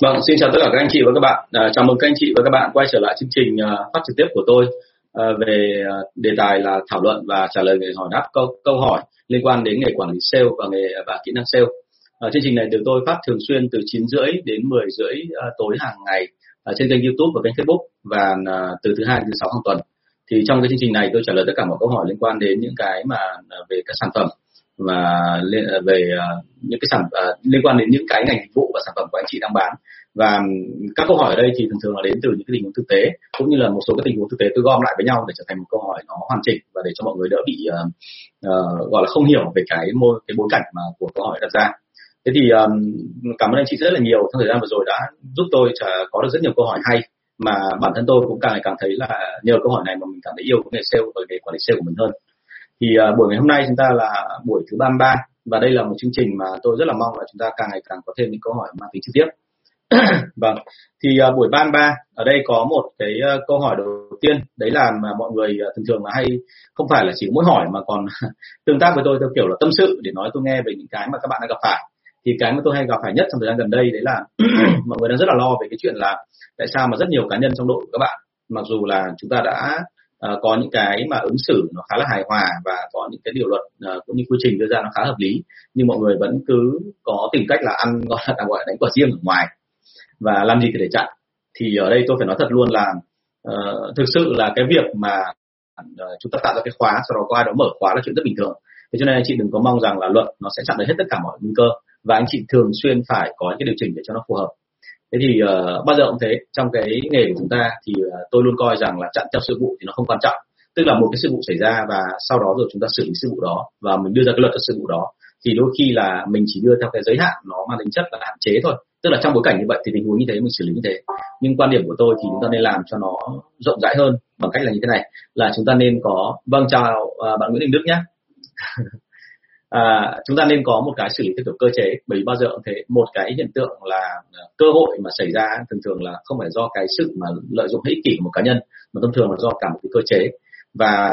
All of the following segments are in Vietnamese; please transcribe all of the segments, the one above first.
Vâng, xin chào tất cả các anh chị và các bạn. À, chào mừng các anh chị và các bạn quay trở lại chương trình à, phát trực tiếp của tôi à, về à, đề tài là thảo luận và trả lời người hỏi đáp câu, câu hỏi liên quan đến nghề quản lý sale và nghề và kỹ năng sale. À, chương trình này được tôi phát thường xuyên từ 9 rưỡi đến 10 rưỡi à, tối hàng ngày à, trên kênh YouTube và kênh Facebook và à, từ thứ hai đến thứ sáu hàng tuần. Thì trong cái chương trình này tôi trả lời tất cả mọi câu hỏi liên quan đến những cái mà à, về các sản phẩm và à, về à, những cái sản à, liên quan đến những cái ngành dịch vụ và sản phẩm của anh chị đang bán. Và các câu hỏi ở đây thì thường thường là đến từ những cái tình huống thực tế cũng như là một số cái tình huống thực tế tôi gom lại với nhau để trở thành một câu hỏi nó hoàn chỉnh và để cho mọi người đỡ bị uh, uh, gọi là không hiểu về cái môi cái bối cảnh mà của câu hỏi đặt ra. Thế thì um, cảm ơn anh chị rất là nhiều. Trong thời gian vừa rồi đã giúp tôi có được rất nhiều câu hỏi hay mà bản thân tôi cũng càng ngày càng thấy là nhờ câu hỏi này mà mình cảm thấy yêu cái nghề sale và nghề quản lý sale của mình hơn thì uh, buổi ngày hôm nay chúng ta là buổi thứ 33 và đây là một chương trình mà tôi rất là mong là chúng ta càng ngày càng có thêm những câu hỏi mang tính trực tiếp. Vâng thì uh, buổi ban ba ở đây có một cái uh, câu hỏi đầu tiên đấy là mà mọi người uh, thường thường là hay không phải là chỉ mỗi hỏi mà còn tương tác với tôi theo kiểu là tâm sự để nói tôi nghe về những cái mà các bạn đã gặp phải. Thì cái mà tôi hay gặp phải nhất trong thời gian gần đây đấy là mọi người đang rất là lo về cái chuyện là tại sao mà rất nhiều cá nhân trong đội của các bạn mặc dù là chúng ta đã uh, có những cái mà ứng xử nó khá là hài hòa và có những cái điều luật uh, cũng như quy trình đưa ra nó khá hợp lý. Nhưng mọi người vẫn cứ có tìm cách là ăn gọi là gọi là đánh quả riêng ở ngoài và làm gì thì để chặn. Thì ở đây tôi phải nói thật luôn là uh, thực sự là cái việc mà uh, chúng ta tạo ra cái khóa sau đó có ai đó mở khóa là chuyện rất bình thường. Thế cho nên anh chị đừng có mong rằng là luật nó sẽ chặn được hết tất cả mọi nguy cơ và anh chị thường xuyên phải có những cái điều chỉnh để cho nó phù hợp thế thì uh, bao giờ cũng thế trong cái nghề của chúng ta thì uh, tôi luôn coi rằng là chặn theo sự vụ thì nó không quan trọng. Tức là một cái sự vụ xảy ra và sau đó rồi chúng ta xử lý sự vụ đó và mình đưa ra cái luật cho sự vụ đó thì đôi khi là mình chỉ đưa theo cái giới hạn nó mang tính chất là hạn chế thôi. Tức là trong bối cảnh như vậy thì tình huống như thế mình xử lý như thế. Nhưng quan điểm của tôi thì chúng ta nên làm cho nó rộng rãi hơn bằng cách là như thế này. Là chúng ta nên có vâng chào uh, bạn Nguyễn Đình Đức nhé à, chúng ta nên có một cái xử lý theo kiểu cơ chế bởi vì bao giờ cũng thế. Một cái hiện tượng là ờ, cơ hội mà xảy ra thường thường là không phải do cái sự mà lợi dụng ích kỷ của một cá nhân mà thông thường là do cả một cái cơ chế. Và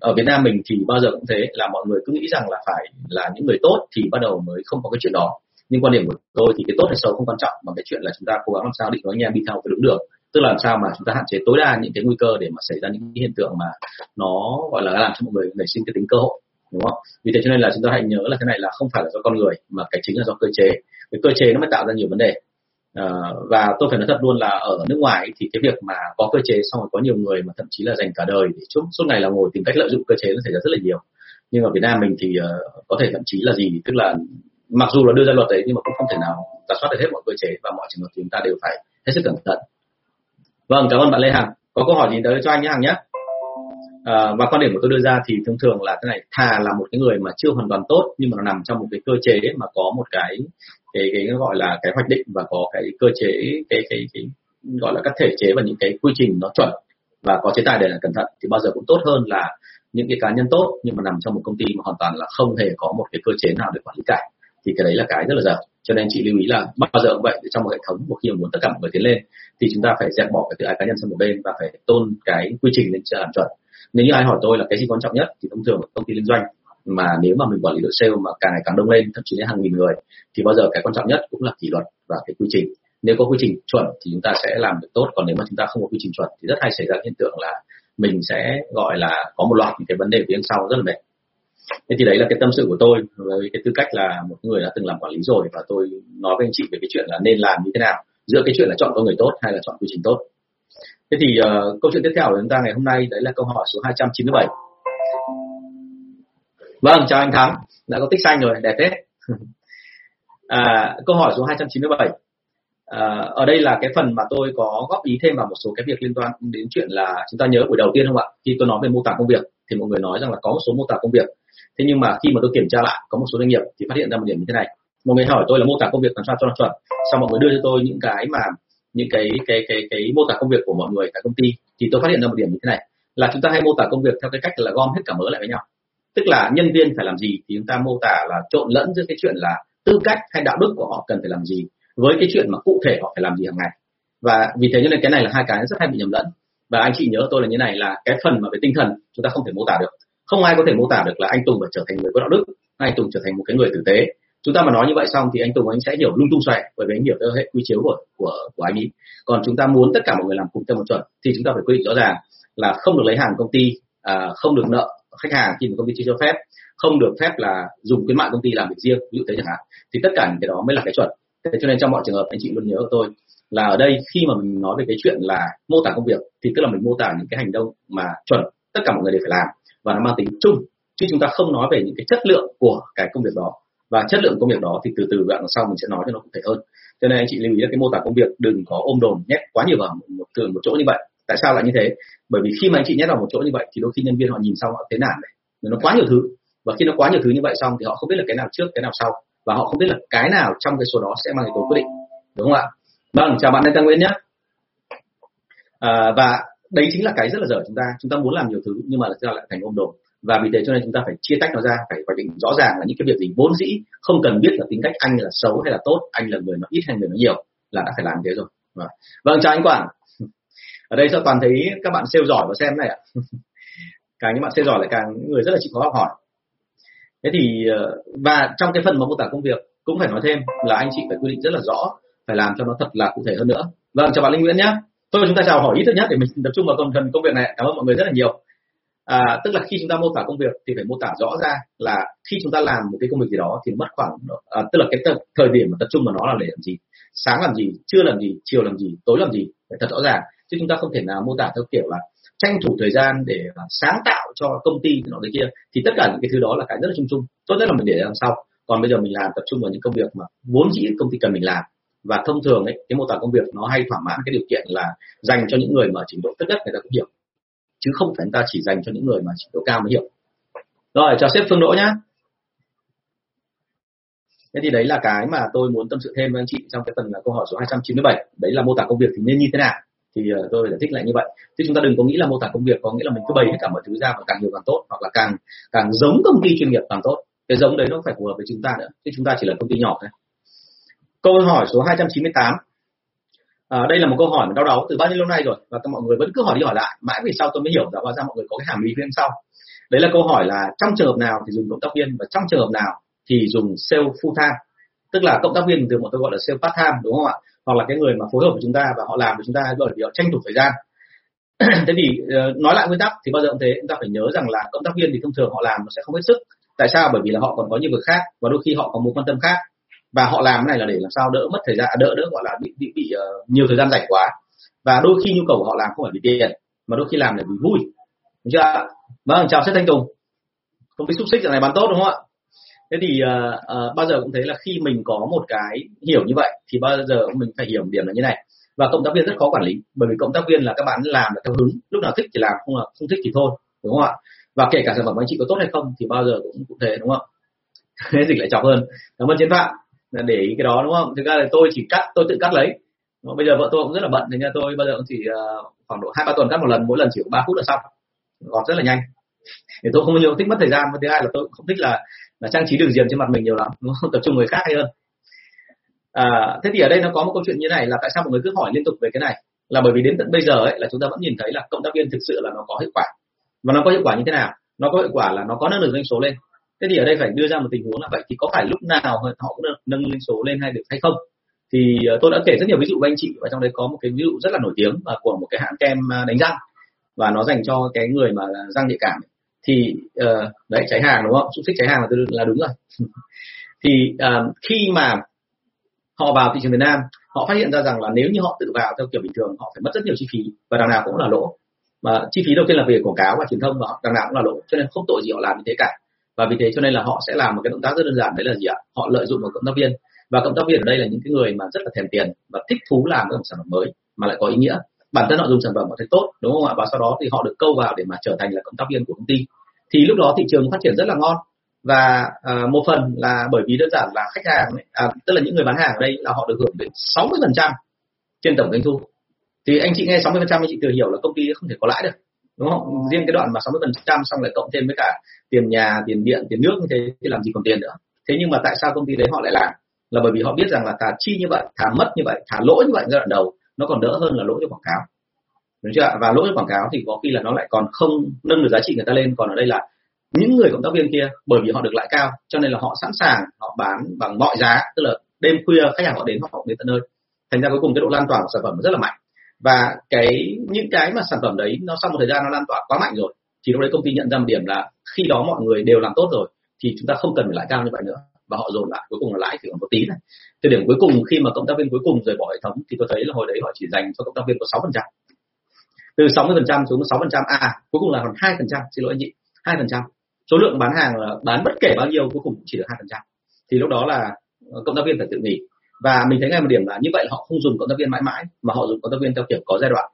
ở Việt Nam mình thì bao giờ cũng thế là mọi người cứ nghĩ rằng là phải là những người tốt thì bắt đầu mới không có cái chuyện đó. Nhưng quan điểm của tôi thì cái tốt hay xấu không quan trọng mà cái chuyện là chúng ta cố gắng làm sao định nói anh em đi theo cái đúng đường. Tức là làm sao mà chúng ta hạn chế tối đa những cái nguy cơ để mà xảy ra những cái hiện tượng mà nó gọi là làm cho mọi người nảy sinh cái tính cơ hội đúng không? Vì thế cho nên là chúng ta hãy nhớ là cái này là không phải là do con người mà cái chính là do cơ chế. Cái cơ chế nó mới tạo ra nhiều vấn đề. À, và tôi phải nói thật luôn là ở nước ngoài thì cái việc mà có cơ chế xong rồi có nhiều người mà thậm chí là dành cả đời để suốt suốt ngày là ngồi tìm cách lợi dụng cơ chế nó xảy ra rất là nhiều. Nhưng ở Việt Nam mình thì uh, có thể thậm chí là gì tức là mặc dù là đưa ra luật đấy nhưng mà cũng không thể nào giả soát được hết mọi cơ chế và mọi trường hợp thì chúng ta đều phải hết sức cẩn thận. Vâng cảm ơn bạn Lê Hằng. Có câu hỏi gì tới cho anh nhé Hằng nhé à, và quan điểm của tôi đưa ra thì thường thường là cái này thà là một cái người mà chưa hoàn toàn tốt nhưng mà nó nằm trong một cái cơ chế mà có một cái cái cái gọi là cái hoạch định và có cái cơ chế cái cái cái gọi là các thể chế và những cái quy trình nó chuẩn và có chế tài để là cẩn thận thì bao giờ cũng tốt hơn là những cái cá nhân tốt nhưng mà nằm trong một công ty mà hoàn toàn là không hề có một cái cơ chế nào để quản lý cả. Thì cái đấy là cái rất là dở. Cho nên chị lưu ý là bao giờ cũng vậy trong một hệ thống một khi mà muốn tất cả mọi người tiến lên thì chúng ta phải dẹp bỏ cái tự ái cá nhân sang một bên và phải tôn cái quy trình lên làm chuẩn nếu như ai hỏi tôi là cái gì quan trọng nhất, thì thông thường công ty liên doanh. Mà nếu mà mình quản lý đội sale mà càng ngày càng đông lên, thậm chí đến hàng nghìn người, thì bao giờ cái quan trọng nhất cũng là kỷ luật và cái quy trình. Nếu có quy trình chuẩn thì chúng ta sẽ làm được tốt, còn nếu mà chúng ta không có quy trình chuẩn thì rất hay xảy ra hiện tượng là mình sẽ gọi là có một loạt những cái vấn đề phía sau rất là mệt. Thế thì đấy là cái tâm sự của tôi với cái tư cách là một người đã từng làm quản lý rồi và tôi nói với anh chị về cái chuyện là nên làm như thế nào, giữa cái chuyện là chọn con người tốt hay là chọn quy trình tốt thế thì uh, câu chuyện tiếp theo của chúng ta ngày hôm nay đấy là câu hỏi số 297 vâng chào anh Thắng. Đã có tích xanh rồi đẹp thế. À, câu hỏi số 297 à, ờ, ở đây là cái phần mà tôi có góp ý thêm vào một số cái việc liên quan đến chuyện là chúng ta nhớ buổi đầu tiên không ạ? Khi tôi nói về mô tả công việc thì mọi người nói rằng là có một số mô tả công việc. Thế nhưng mà khi mà tôi kiểm tra lại có một số doanh nghiệp thì phát hiện ra một điểm như thế này. Mọi người hỏi tôi là mô tả công việc làm sao cho nó chuẩn. Sau mọi người đưa cho tôi những cái mà những cái cái cái cái mô tả công việc của mọi người tại công ty. Thì tôi phát hiện ra một điểm như thế này, là chúng ta hay mô tả công việc theo cái cách là gom hết cả mớ lại với nhau. Tức là nhân viên phải làm gì thì chúng ta mô tả là trộn lẫn giữa cái chuyện là tư cách hay đạo đức của họ cần phải làm gì với cái chuyện mà cụ thể họ phải làm gì hàng ngày. Và vì thế cho nên cái này là hai cái rất hay bị nhầm lẫn. Và anh chị nhớ tôi là như này, là cái phần mà về tinh thần chúng ta không thể mô tả được. Không ai có thể mô tả được là anh Tùng phải trở thành người có đạo đức anh Tùng trở thành một cái người tử tế chúng ta mà nói như vậy xong thì anh Tùng anh sẽ hiểu lung tung xòe bởi vì anh hiểu theo hệ quy chiếu của của của anh ấy còn chúng ta muốn tất cả mọi người làm cùng theo một chuẩn thì chúng ta phải quy định rõ ràng là không được lấy hàng công ty à, không được nợ khách hàng khi mà công ty chưa cho phép không được phép là dùng khuyến mại công ty làm việc riêng ví dụ thế chẳng hạn. Thì tất cả những cái đó mới là cái chuẩn. Thế cho nên trong mọi trường hợp anh chị luôn nhớ của tôi là ở đây khi mà mình nói về cái chuyện là mô tả công việc thì tức là mình mô tả những cái hành động mà chuẩn tất cả mọi người đều phải làm và nó mang tính chung chứ chúng ta không nói về những cái chất lượng của cái công việc đó và chất lượng công việc đó thì từ từ đoạn sau mình sẽ nói cho nó cụ thể hơn. Cho nên anh chị lưu ý là cái mô tả công việc đừng có ôm đồn nhét quá nhiều vào một tường một chỗ như vậy. Tại sao lại như thế? Bởi vì khi mà anh chị nhét vào một chỗ như vậy thì đôi khi nhân viên họ nhìn xong họ thấy nản này. Nó quá nhiều thứ. Và khi nó quá nhiều thứ như vậy xong thì họ không biết là cái nào trước cái nào sau. Và họ không biết là cái nào trong cái số đó sẽ mang yếu tố quyết định. Đúng không ạ? Vâng chào bạn Lê Nguyễn nhé. À, và đấy chính là cái rất là dở chúng ta. Chúng ta muốn làm nhiều thứ nhưng mà ra lại thành ôm đồn và vì thế cho nên chúng ta phải chia tách nó ra phải hoạch định rõ ràng là những cái việc gì vốn dĩ không cần biết là tính cách anh là xấu hay là tốt anh là người nó ít hay người nó nhiều là đã phải làm thế rồi. Vâng, vâng chào anh Quảng. Ở đây sao toàn thấy các bạn sale giỏi và xem này ạ. Càng những bạn sale giỏi lại càng những người rất là chịu khó học hỏi. Thế thì ờ, và trong cái phần mà mô tả công việc cũng phải nói thêm là anh chị phải quy định rất là rõ phải làm cho nó thật là cụ thể hơn nữa. Vâng chào bạn linh nguyễn nhé thôi chúng ta chào hỏi ít thôi nhất để mình tập trung vào phần công việc này cảm ơn mọi người rất là nhiều à, tức là khi chúng ta mô tả công việc thì phải mô tả rõ ra là khi chúng ta làm một cái công việc gì đó thì mất khoảng à, tức là cái t- thời điểm mà tập trung vào nó là để làm gì? Sáng làm gì? Trưa làm gì? Chiều làm gì? Tối làm gì? Phải thật rõ ràng. Chứ chúng ta không thể nào mô tả theo kiểu là tranh thủ thời gian để sáng tạo cho công ty nó thế kia. Thì tất cả những cái thứ đó là cái rất là chung chung. Tốt nhất là mình để làm sau. Còn bây giờ mình làm tập trung vào những công việc mà vốn dĩ công ty cần mình làm. Và thông thường ấy cái mô tả công việc nó hay thỏa mãn cái điều kiện là dành cho những người mà trình độ thấp nhất người ta cũng hiểu chứ không phải chúng ta chỉ dành cho những người mà trình độ cao mới hiểu. Rồi chào sếp phương đỗ nhá. Thế thì đấy là cái mà tôi muốn tâm sự thêm với anh chị trong cái phần là câu hỏi số 297 đấy là mô tả công việc thì nên như thế nào? Thì ờ, tôi giải thích lại như vậy. Chứ chúng ta đừng có nghĩ là mô tả công việc có nghĩa là mình cứ bày hết cả mọi thứ ra và càng nhiều càng tốt, hoặc là càng càng giống công ty chuyên nghiệp càng tốt. Cái giống đấy nó phải phù hợp với chúng ta nữa. Chứ chúng ta chỉ là công ty nhỏ thôi. Câu hỏi số 298 à, đây là một câu hỏi mà đau đáu từ bao nhiêu lâu nay rồi. Và mọi người vẫn cứ hỏi đi hỏi lại mãi vì sao tôi mới hiểu ra hóa ra mọi người có cái hàm ý bên sau. Đấy là câu hỏi là trong trường hợp nào thì dùng cộng tác viên và trong trường hợp nào thì dùng sale full time? Tức là cộng tác viên từ một tôi gọi là sale part time đúng không ạ? Hoặc là cái người mà phối hợp với chúng ta và họ làm với chúng ta bởi vì họ tranh thủ thời gian. Thế thì ờ, nói lại nguyên tắc thì bao giờ cũng thế. Chúng ta phải nhớ rằng là cộng tác viên thì thông thường họ làm nó sẽ không hết sức. Tại sao? Bởi vì là họ còn có nhiều việc khác và đôi khi họ có mối quan tâm khác và họ làm cái này là để làm sao đỡ mất thời gian à, đỡ đỡ gọi là bị bị, bị uh, nhiều thời gian rảnh quá. Và đôi khi nhu cầu của họ làm không phải vì tiền mà đôi khi làm để vì vui. Đúng chưa vâng chào sếp thanh tùng. Không biết xúc xích giờ này bán tốt đúng không ạ? Thế thì uh, uh, bao giờ cũng thấy là khi mình có một cái hiểu như vậy thì bao giờ mình phải hiểu một điểm là như này. Và cộng tác viên rất khó quản lý bởi vì cộng tác viên là các bạn làm theo hứng lúc nào thích thì làm không là không thích thì thôi đúng không ạ? Và kể cả sản phẩm anh chị có tốt hay không thì bao giờ cũng cũng thế đúng không thế dịch lại chọc hơn. Cảm ơn chiến phạm để ý cái đó đúng không? Thực ra là tôi chỉ cắt tôi tự cắt lấy. Bây giờ vợ tôi cũng rất là bận nên nha tôi bao giờ cũng chỉ ờ, khoảng độ hai ba tuần cắt một lần mỗi lần chỉ có ba phút là xong. Gọt rất là nhanh. Thì tôi không nhiều thích mất thời gian và thứ hai là tôi không thích là là trang trí đường diền trên mặt mình nhiều lắm đúng không? tập trung người khác hay hơn. À, thế thì ở đây nó có một câu chuyện như này là tại sao mọi người cứ hỏi liên tục về cái này? Là bởi vì đến tận bây giờ ấy là chúng ta vẫn nhìn thấy là cộng tác viên thực sự là nó có hiệu quả. Và nó có hiệu quả như thế nào? Nó có hiệu quả là nó có nâng được doanh số lên thế thì ở đây phải đưa ra một tình huống là vậy thì có phải lúc nào họ cũng được nâng lên số lên hay được hay không? Thì ờ, tôi đã kể rất nhiều ví dụ với anh chị và trong đấy có một cái ví dụ rất là nổi tiếng và của một cái hãng kem ờ, đánh răng và nó dành cho cái người mà răng nhạy cảm. Thì uh, đấy cháy hàng đúng không? Xúc xích cháy hàng là, là đúng rồi. Thì uh, khi mà họ vào thị trường Việt Nam họ phát hiện ra rằng là nếu như họ tự vào theo kiểu bình thường họ phải mất rất nhiều chi phí và đằng nào cũng là lỗ. Mà chi phí đầu tiên là về quảng cáo và truyền thông và đằng nào cũng là lỗ cho nên không tội gì họ làm như thế cả và vì thế cho nên là họ sẽ làm một cái động tác rất đơn giản đấy là gì ạ? Họ lợi dụng một cộng tác viên. Và cộng tác viên ở đây là những cái người mà rất là thèm tiền và thích thú làm một sản phẩm mới mà lại có ý nghĩa. Bản thân họ dùng sản phẩm họ thấy tốt đúng không ạ? Và sau đó thì họ được câu vào để mà trở thành là cộng tác viên của công ty. Thì lúc đó thị trường phát triển rất là ngon. Và à, một phần là bởi vì đơn giản là khách hàng à, tức là những người bán hàng ở đây là họ được hưởng đến 60% trên tổng doanh thu. Thì anh chị nghe 60% anh chị tự hiểu là công ty không thể có lãi được đúng không? Riêng cái đoạn mà 60% xong lại cộng thêm với cả tiền nhà, tiền điện, tiền nước như thế thì làm gì còn tiền nữa. Thế nhưng mà tại sao công ty đấy họ lại làm? Là bởi vì họ biết rằng là thà chi như vậy, thà mất như vậy, thà lỗ như vậy giai đoạn đầu, nó còn đỡ hơn là lỗ cho quảng cáo. Đúng chưa và lỗ cho quảng cáo thì có khi là nó lại còn không nâng được giá trị người ta lên. Còn ở đây là những người cộng tác viên kia, bởi vì họ được lãi cao, cho nên là họ sẵn sàng, họ bán bằng mọi giá. Tức là đêm khuya khách hàng họ đến họ đến tận nơi. Thành ra cuối cùng cái độ lan tỏa của sản phẩm rất là mạnh và cái, những cái mà sản phẩm đấy nó sau một thời gian nó lan tỏa quá mạnh rồi, thì lúc đấy công ty nhận ra một điểm là khi đó mọi người đều làm tốt rồi, thì chúng ta không cần phải lãi cao như vậy nữa, và họ dồn lại, cuối cùng là lãi chỉ còn một tí này từ điểm cuối cùng khi mà cộng tác viên cuối cùng rời bỏ hệ thống thì tôi thấy là hồi đấy họ chỉ dành cho cộng tác viên có sáu phần trăm. Từ 60% xuống 6% à cuối cùng là còn hai phần trăm, xin lỗi anh chị, hai phần trăm. Số lượng bán hàng là bán bất kể bao nhiêu, cuối cùng chỉ được hai phần trăm. Thì lúc đó là ờ, cộng tác viên phải tự nghỉ và mình thấy ngay một điểm là như vậy là họ không dùng cộng tác viên mãi mãi, mà họ dùng cộng tác viên theo kiểu có giai đoạn.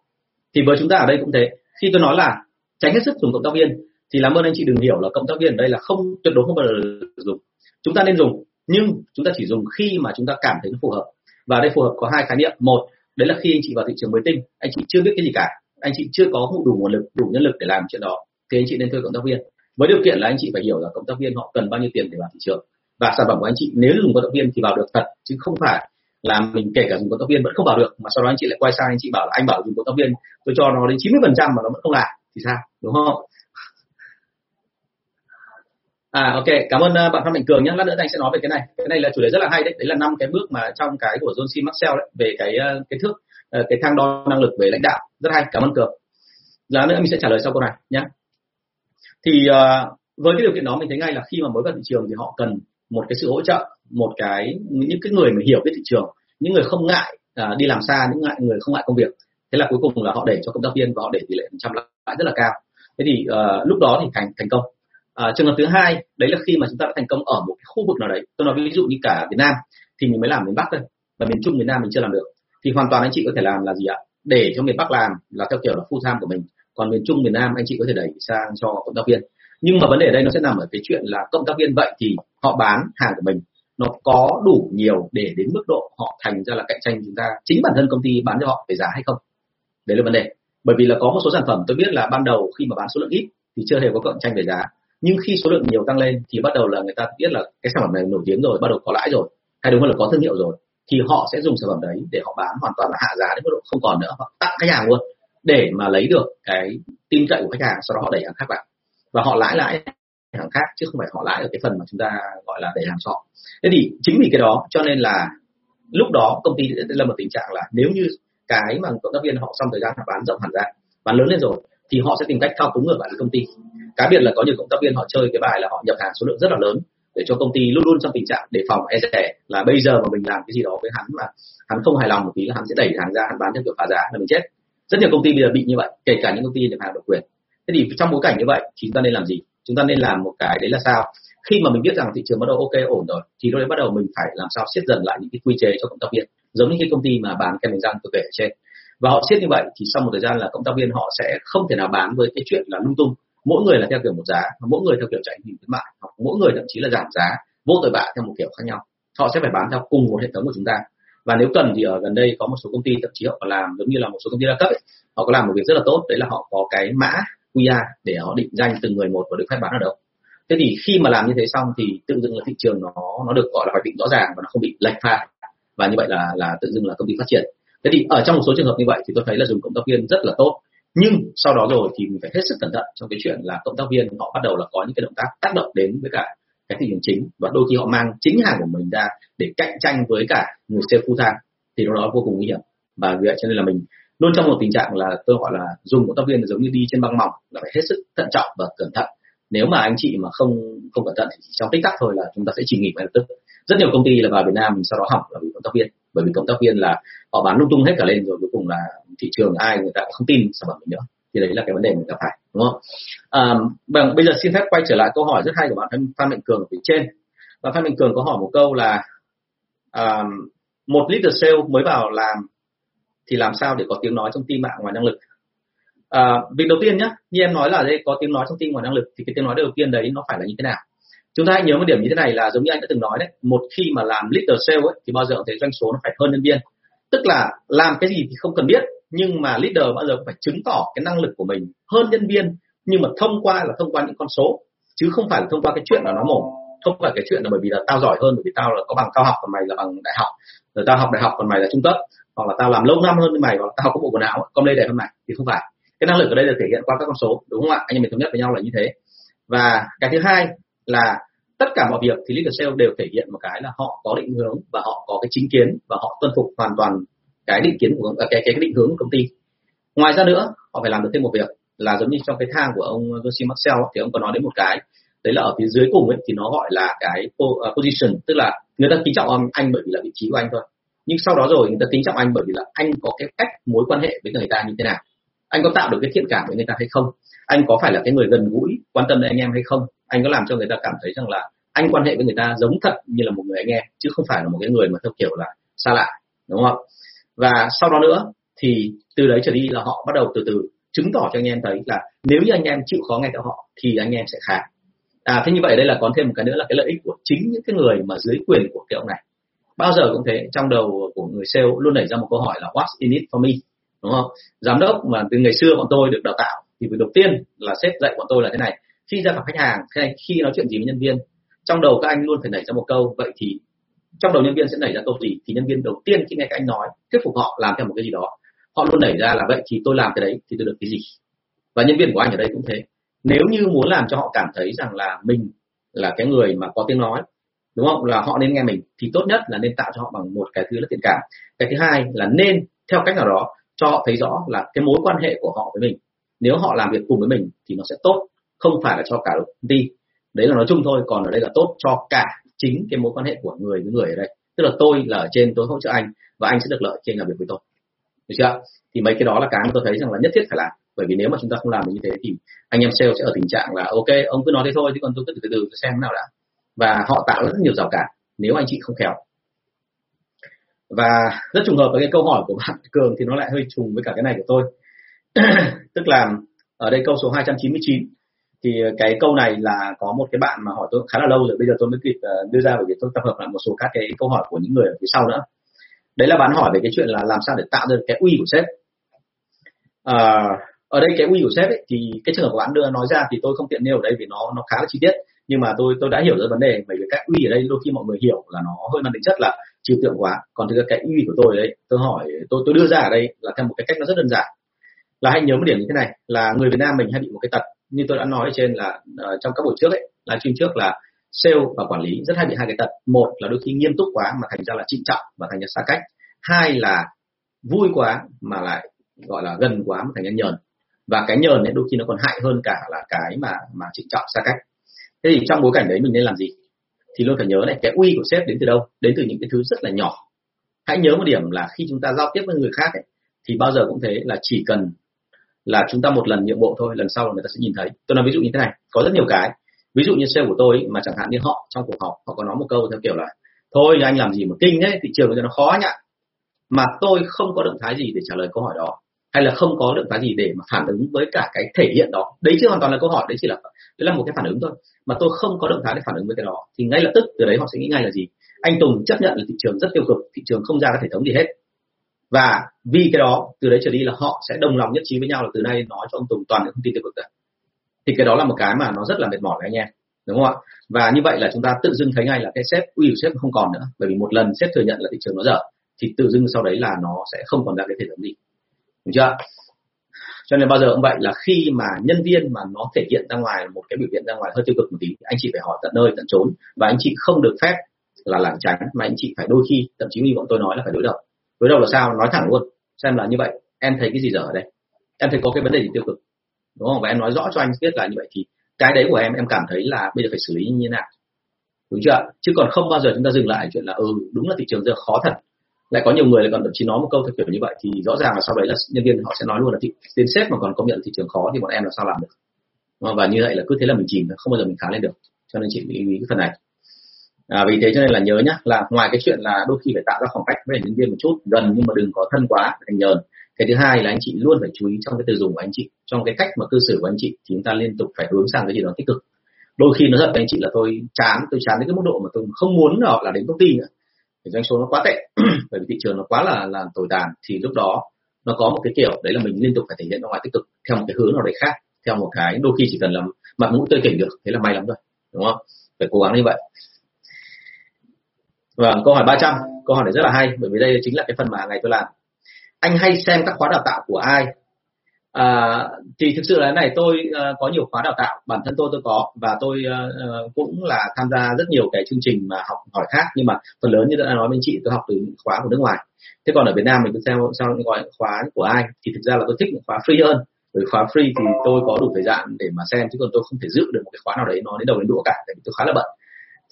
Thì với chúng ta ở đây cũng thế. Khi tôi nói là tránh hết sức dùng cộng tác viên, thì làm ơn anh chị đừng hiểu là cộng tác viên ở đây là không, tuyệt đối không bao giờ dùng. Chúng ta nên dùng, nhưng chúng ta chỉ dùng khi mà chúng ta cảm thấy nó phù hợp. Và đây phù hợp có hai khái niệm. Một, đấy là khi anh chị vào thị trường mới tinh, anh chị chưa biết cái gì cả. Anh chị chưa có đủ nguồn lực, đủ nhân lực để làm chuyện đó. Thì anh chị nên thuê cộng tác viên. Với điều kiện là anh chị phải hiểu là cộng tác viên họ cần bao nhiêu tiền để vào thị trường và sản phẩm của anh chị nếu dùng cộng tác viên thì vào được thật chứ không phải là mình kể cả dùng cộng tác viên vẫn không vào được mà sau đó anh chị lại quay sang anh chị bảo là anh bảo dùng cộng tác viên tôi cho nó đến 90 phần trăm mà nó vẫn không làm thì sao đúng không À ok, cảm ơn ờ, bạn Phan Mạnh Cường nhé. Lát nữa anh sẽ nói về cái này. Cái này là chủ đề rất là hay đấy. Đấy là năm cái bước mà trong cái của John C. Maxwell đấy về cái ờ, cái thước ờ, cái thang đo năng lực về lãnh đạo. Rất hay. Cảm ơn Cường. Lát nữa mình sẽ trả lời sau câu này nhé. Thì uh, với cái điều kiện đó mình thấy ngay là khi mà mới vào thị trường thì họ cần một cái sự hỗ trợ, một cái những cái người mà hiểu cái thị trường, những người không ngại uh, đi làm xa, những ngại người không ngại công việc. Thế là cuối cùng là họ để cho công tác viên và họ để tỷ lệ phần trăm lãi rất là cao. Thế thì uh, lúc đó thì thành thành công. Uh, trường hợp thứ hai đấy là khi mà chúng ta đã thành công ở một cái khu vực nào đấy. Tôi nói ví dụ như cả Việt Nam thì mình mới làm miền Bắc thôi và miền Trung miền Nam mình chưa làm được. Thì hoàn toàn anh chị có thể làm là gì ạ? Để cho miền Bắc làm là theo kiểu là full time của mình. Còn miền Trung miền Nam anh chị có thể đẩy sang cho cộng tác viên nhưng mà vấn đề ở đây nó sẽ nằm ở cái chuyện là cộng tác viên vậy thì họ bán hàng của mình, nó có đủ nhiều để đến mức độ họ thành ra là cạnh tranh chúng ta, chính bản thân công ty bán cho họ về giá hay không? Đấy là vấn đề. Bởi vì là có một số sản phẩm tôi biết là ban đầu khi mà bán số lượng ít thì chưa hề có cạnh tranh về giá. Nhưng khi số lượng nhiều tăng lên thì bắt đầu là người ta biết là cái sản phẩm này nổi tiếng rồi, bắt đầu có lãi rồi, hay đúng hơn là có thương hiệu rồi, thì họ sẽ dùng sản phẩm đấy để họ bán hoàn toàn là hạ giá đến mức độ không còn nữa, hoặc tặng khách hàng luôn, để mà lấy được cái tin cậy của khách hàng, sau đó họ đẩy hàng khác vào và họ lãi lãi hàng khác, chứ không phải họ lãi ở cái phần mà chúng ta gọi là đẩy hàng cho thế thì chính vì cái đó, cho nên là lúc đó công ty sẽ là một tình trạng là nếu như cái mà cộng tác viên họ xong thời gian họ bán rộng hẳn ra, bán lớn lên rồi, thì họ sẽ tìm cách thao túng ngược lại với công ty. Cá biệt là có nhiều cộng tác viên họ chơi cái bài là họ nhập hàng số lượng rất là lớn để cho công ty luôn luôn trong tình trạng đề phòng e rẻ là bây giờ mà mình làm cái gì đó với hắn mà hắn không hài lòng một tí là hắn sẽ đẩy hàng ra, hắn bán theo kiểu phá giá là mình chết. Rất nhiều công ty bây giờ bị như vậy, kể cả những công ty nhập hàng độc quyền thế thì trong bối cảnh như vậy thì chúng ta nên làm gì? Chúng ta nên làm một cái đấy là sao? Khi mà mình biết rằng thị trường bắt đầu ok ổn rồi thì lúc đấy bắt đầu mình phải làm sao siết dần lại những cái quy chế cho cộng tác viên. Giống như cái công ty mà bán kem đánh răng tôi kể ở trên. Và họ siết như vậy thì sau một thời gian là cộng tác viên họ sẽ không thể nào bán với cái chuyện là lung tung. Mỗi người là theo kiểu một giá mỗi người theo kiểu chạy hình khuyến mại. Hoặc mỗi người thậm chí là giảm giá vô tội vạ theo một kiểu khác nhau. Họ sẽ phải bán theo cùng một hệ thống của chúng ta. Và nếu cần thì ở gần đây có một số công ty thậm chí họ còn làm giống như là một số công ty đa cấp ấy, họ có làm một việc rất là tốt. Đấy là họ có cái mã QA để họ định danh từng người một và được phép bán ở đâu thế thì khi mà làm như thế xong thì tự dưng là thị trường nó nó được gọi là hoạch định rõ ràng và nó không bị lệch pha. Và như vậy là là tự dưng là công ty phát triển. Thế thì ở trong một số trường hợp như vậy thì tôi thấy là dùng cộng tác viên rất là tốt. Nhưng sau đó rồi thì mình phải hết sức cẩn thận trong cái chuyện là cộng tác viên họ bắt đầu là có những cái động tác tác động đến với cả cái thị trường chính và đôi khi họ mang chính hàng của mình ra để cạnh tranh với cả người sale full time thì nó đó vô cùng nguy hiểm. Và vì vậy cho nên là mình luôn trong một tình trạng là tôi gọi là dùng cộng tác viên là giống như đi trên băng mỏng là phải hết sức thận trọng và cẩn thận. Nếu mà anh chị mà không không cẩn thận thì trong tích tắc thôi là chúng ta sẽ chỉ nghỉ ngay lập tức. Rất nhiều công ty là vào Việt Nam mình sau đó học là vì cộng tác viên bởi vì cộng tác viên là họ bán lung tung hết cả lên rồi cuối cùng là thị trường ai người ta cũng không tin sản phẩm mình nữa. Thì đấy là cái vấn đề mình gặp phải đúng không? À, bằng vâng, bây giờ xin phép quay trở lại câu hỏi rất hay của bạn Phan Mạnh Cường ở phía trên. Và Phan Mạnh Cường có hỏi một câu là à, một leader sale mới vào làm thì làm sao để có tiếng nói trong team mạng ngoài năng lực? À, việc đầu tiên nhé như em nói là đây có tiếng nói trong team ngoài năng lực thì cái tiếng nói đầu tiên đấy nó phải là như thế nào? Chúng ta hãy nhớ một điểm như thế này là giống như anh đã từng nói đấy một khi mà làm leader sale ấy, thì bao giờ thấy doanh số nó phải hơn nhân viên. Tức là làm cái gì thì không cần biết nhưng mà leader bao giờ cũng phải chứng tỏ cái năng lực của mình hơn nhân viên nhưng mà thông qua là thông qua những con số chứ không phải là thông qua cái chuyện là nó mồm không phải cái chuyện là bởi vì là tao giỏi hơn bởi vì tao là có bằng cao học còn mày là bằng đại học rồi tao học đại học còn mày là trung cấp hoặc là tao làm lâu năm hơn như mày, hoặc là tao có bộ quần áo công lê đẹp hơn mày, thì không phải. Cái năng lực ở đây được thể hiện qua các con số, đúng không ạ? Anh em mình thống nhất với nhau là như thế. Và cái thứ hai là tất cả mọi việc thì leader sale đều thể hiện một cái là họ có định hướng và họ có cái chính kiến và họ tuân phục hoàn toàn cái định kiến của, cái cái định hướng của công ty. Ngoài ra nữa, họ phải làm được thêm một việc là giống như trong cái thang của ông Josie Marcel thì ông có nói đến một cái, đấy là ở phía dưới cùng ấy, thì nó gọi là cái à, position, tức là người ta kính trọng ông anh bởi vì là vị trí của anh thôi nhưng sau đó rồi, người ta kính trọng anh bởi vì là anh có cái cách mối quan hệ với người ta như thế nào. Anh có tạo được cái thiện cảm với người ta hay không? Anh có phải là cái người gần gũi, quan tâm đến anh em hay không? Anh có làm cho người ta cảm thấy rằng là anh quan hệ với người ta giống thật như là một người anh em, chứ không phải là một cái người mà theo kiểu là xa lạ, đúng không? Và sau đó nữa thì từ đấy trở đi là họ bắt đầu từ từ chứng tỏ cho anh em thấy là nếu như anh em chịu khó nghe theo họ thì anh em sẽ khá. À thế như vậy đây là còn thêm một cái nữa là cái lợi ích của chính những cái người mà dưới quyền của cái ông này bao giờ cũng thế, trong đầu của người sale luôn nảy ra một câu hỏi là, what's in it for me? Đúng không? Giám đốc mà từ ngày xưa bọn tôi được đào tạo thì việc đầu tiên là sếp dạy bọn tôi là thế này, khi ra gặp khách hàng khi nói chuyện gì với nhân viên, trong đầu các anh luôn phải nảy ra một câu, vậy thì trong đầu nhân viên sẽ nảy ra câu gì? Thì nhân viên đầu tiên khi nghe các anh nói, thuyết phục họ làm theo một cái gì đó, họ luôn nảy ra là, vậy thì tôi làm cái đấy thì tôi được cái gì? Và nhân viên của anh ở đây cũng thế. Nếu như muốn làm cho họ cảm thấy rằng là mình là cái người mà có tiếng nói đúng không? Là họ nên nghe mình thì tốt nhất là nên tạo cho họ bằng một cái thứ là tiền cảm. Cái thứ hai là nên, theo cách nào đó, cho họ thấy rõ là cái mối quan hệ của họ với mình. Nếu họ làm việc cùng với mình thì nó sẽ tốt, không phải là cho cả công ty. Đấy là nói chung thôi, còn ở đây là tốt cho cả chính cái mối quan hệ của người với người ở đây. Tức là tôi là ở trên, tôi hỗ trợ anh và anh sẽ được lợi khi anh làm việc với tôi. Được chưa? Thì mấy cái đó là cái mà tôi thấy rằng là nhất thiết phải làm. Bởi vì nếu mà chúng ta không làm được như thế thì anh em sale sẽ ở tình trạng là, ok, ông cứ nói thế thôi, chứ còn tôi cứ từ từ xem thế nào đã và họ tạo rất nhiều rào cản nếu anh chị không khéo. Và rất trùng hợp với cái câu hỏi của bạn cường thì nó lại hơi trùng với cả cái này của tôi. Tức là ở đây câu số 299 thì cái câu này là có một cái bạn mà hỏi tôi khá là lâu rồi bây giờ tôi mới kịp ờ, đưa ra bởi vì tôi tập hợp lại một số các cái câu hỏi của những người ở phía sau nữa. Đấy là bạn hỏi về cái chuyện là làm sao để tạo được cái uy của sếp. À, ở đây cái uy của sếp ấy, thì cái trường hợp của bạn đưa nói ra thì tôi không tiện nêu ở đây vì nó nó khá là chi tiết nhưng mà tôi tôi đã hiểu ra vấn đề bởi vì các uy ở đây đôi khi mọi người hiểu là nó hơi mang tính chất là trừu tượng quá còn thực ra cái uy của tôi đấy tôi hỏi tôi tôi đưa ra ở đây là theo một cái cách nó rất đơn giản. Là hãy nhớ một điểm như thế này là người Việt Nam mình hay bị một cái tật như tôi đã nói ở trên là uh, trong các buổi trước ấy là chuyên trước là sale và quản lý rất hay bị hai cái tật. Một là đôi khi nghiêm túc quá mà thành ra là trịnh trọng và thành ra xa cách. Hai là vui quá mà lại gọi là gần quá mà thành ra nhờn. Và cái nhờn ấy đôi khi nó còn hại hơn cả là cái mà mà trịnh trọng xa cách thế thì trong bối cảnh đấy mình nên làm gì? Thì luôn phải nhớ này cái uy của sếp đến từ đâu? Đến từ những cái thứ rất là nhỏ. Hãy nhớ một điểm là khi chúng ta giao tiếp với người khác ấy, thì bao giờ cũng thế là chỉ cần là chúng ta một lần nhượng bộ thôi lần sau là người ta sẽ nhìn thấy. Tôi nói ví dụ như thế này có rất nhiều cái. Ví dụ như sale của tôi mà chẳng hạn như họ trong cuộc họp họ có nói một câu theo kiểu là thôi anh làm gì mà kinh thế thị trường bây giờ nó khó nhá mà tôi không có động thái gì để trả lời câu hỏi đó hay là không có động thái gì để mà phản ứng với cả cái thể hiện đó? Đấy chứ hoàn toàn là câu hỏi, đấy chỉ là, đấy là một cái phản ứng thôi. Mà tôi không có động thái để phản ứng với cái đó. Thì ngay lập tức từ đấy họ sẽ nghĩ ngay là gì? Anh Tùng chấp nhận là thị trường rất tiêu cực, thị trường không ra cái hệ thống gì hết. Và vì cái đó, từ đấy trở đi là họ sẽ đồng lòng nhất trí với nhau là từ nay nói cho ông Tùng toàn những thông tin tiêu cực cả thì cái đó là một cái mà nó rất là mệt mỏi với anh em, đúng không ạ? Và như vậy là chúng ta tự dưng thấy ngay là cái sếp, uy của sếp không còn nữa. Bởi vì một lần sếp thừa nhận là thị trường nó dở, thì tự dưng sau đấy là nó sẽ không còn ra cái thể thống gì đúng chưa? Cho nên bao giờ cũng vậy là khi mà nhân viên mà nó thể hiện ra ngoài, một cái biểu hiện ra ngoài hơi tiêu cực một tí, anh chị phải hỏi tận nơi, tận trốn và anh chị không được phép là lảng tránh, mà anh chị phải đôi khi, thậm chí như bọn tôi nói là phải đối đầu. Đối đầu là sao? Nói thẳng luôn. Xem là như vậy, em thấy cái gì dở ở đây? Em thấy có cái vấn đề gì tiêu cực? Đúng không? Và em nói rõ cho anh biết là như vậy thì cái đấy của em em cảm thấy là bây giờ phải xử lý như thế nào? Đúng chưa? Chứ còn không bao giờ chúng ta dừng lại chuyện là ừ đúng là thị trường giờ khó thật lại có nhiều người lại còn thậm chí nói một câu theo kiểu như vậy thì rõ ràng là sau đấy là nhân viên họ sẽ nói luôn là thị đến sếp mà còn công nhận thị trường khó thì bọn em là sao làm được? Và như vậy là cứ thế là mình chìm không bao giờ mình khá lên được. Cho nên chị lưu ý cái phần này. À, vì thế cho nên là nhớ nhá là ngoài cái chuyện là đôi khi phải tạo ra khoảng cách với nhân viên một chút gần nhưng mà đừng có thân quá thành nhờn. Cái thứ hai là anh chị luôn phải chú ý trong cái từ dùng của anh chị trong cái cách mà cư xử của anh chị thì chúng ta liên tục phải hướng sang cái gì đó tích cực. Đôi khi nó giận anh chị là tôi chán tôi chán đến cái mức độ mà tôi không muốn họ là đến công ty nữa thì doanh số nó quá tệ. Bởi vì thị trường nó quá là là tồi tàn. Thì lúc đó nó có một cái kiểu đấy là mình liên tục phải thể hiện ra ngoài tích cực theo một cái hướng nào đấy khác theo một cái đôi khi chỉ cần là mặt mũi tươi tỉnh được thế là may lắm rồi đúng không? Phải cố gắng như vậy. Và câu hỏi 300, câu hỏi này rất là hay bởi vì đây chính là cái phần mà ngày tôi làm. Anh hay xem các khóa đào tạo của ai? À, thì thực sự là này tôi uh, có nhiều khóa đào tạo. Bản thân tôi tôi có và tôi uh, cũng là tham gia rất nhiều cái chương trình mà học hỏi khác. Nhưng mà phần lớn như đã nói bên chị tôi học từ những khóa của nước ngoài. Thế còn ở Việt Nam mình cứ theo sau những gọi khóa của ai? Thì thực ra là tôi thích những khóa free hơn. Bởi khóa free thì tôi có đủ thời gian để mà xem chứ còn tôi không thể giữ được một cái khóa nào đấy nó đến đầu đến đũa cả tại vì tôi khá là bận.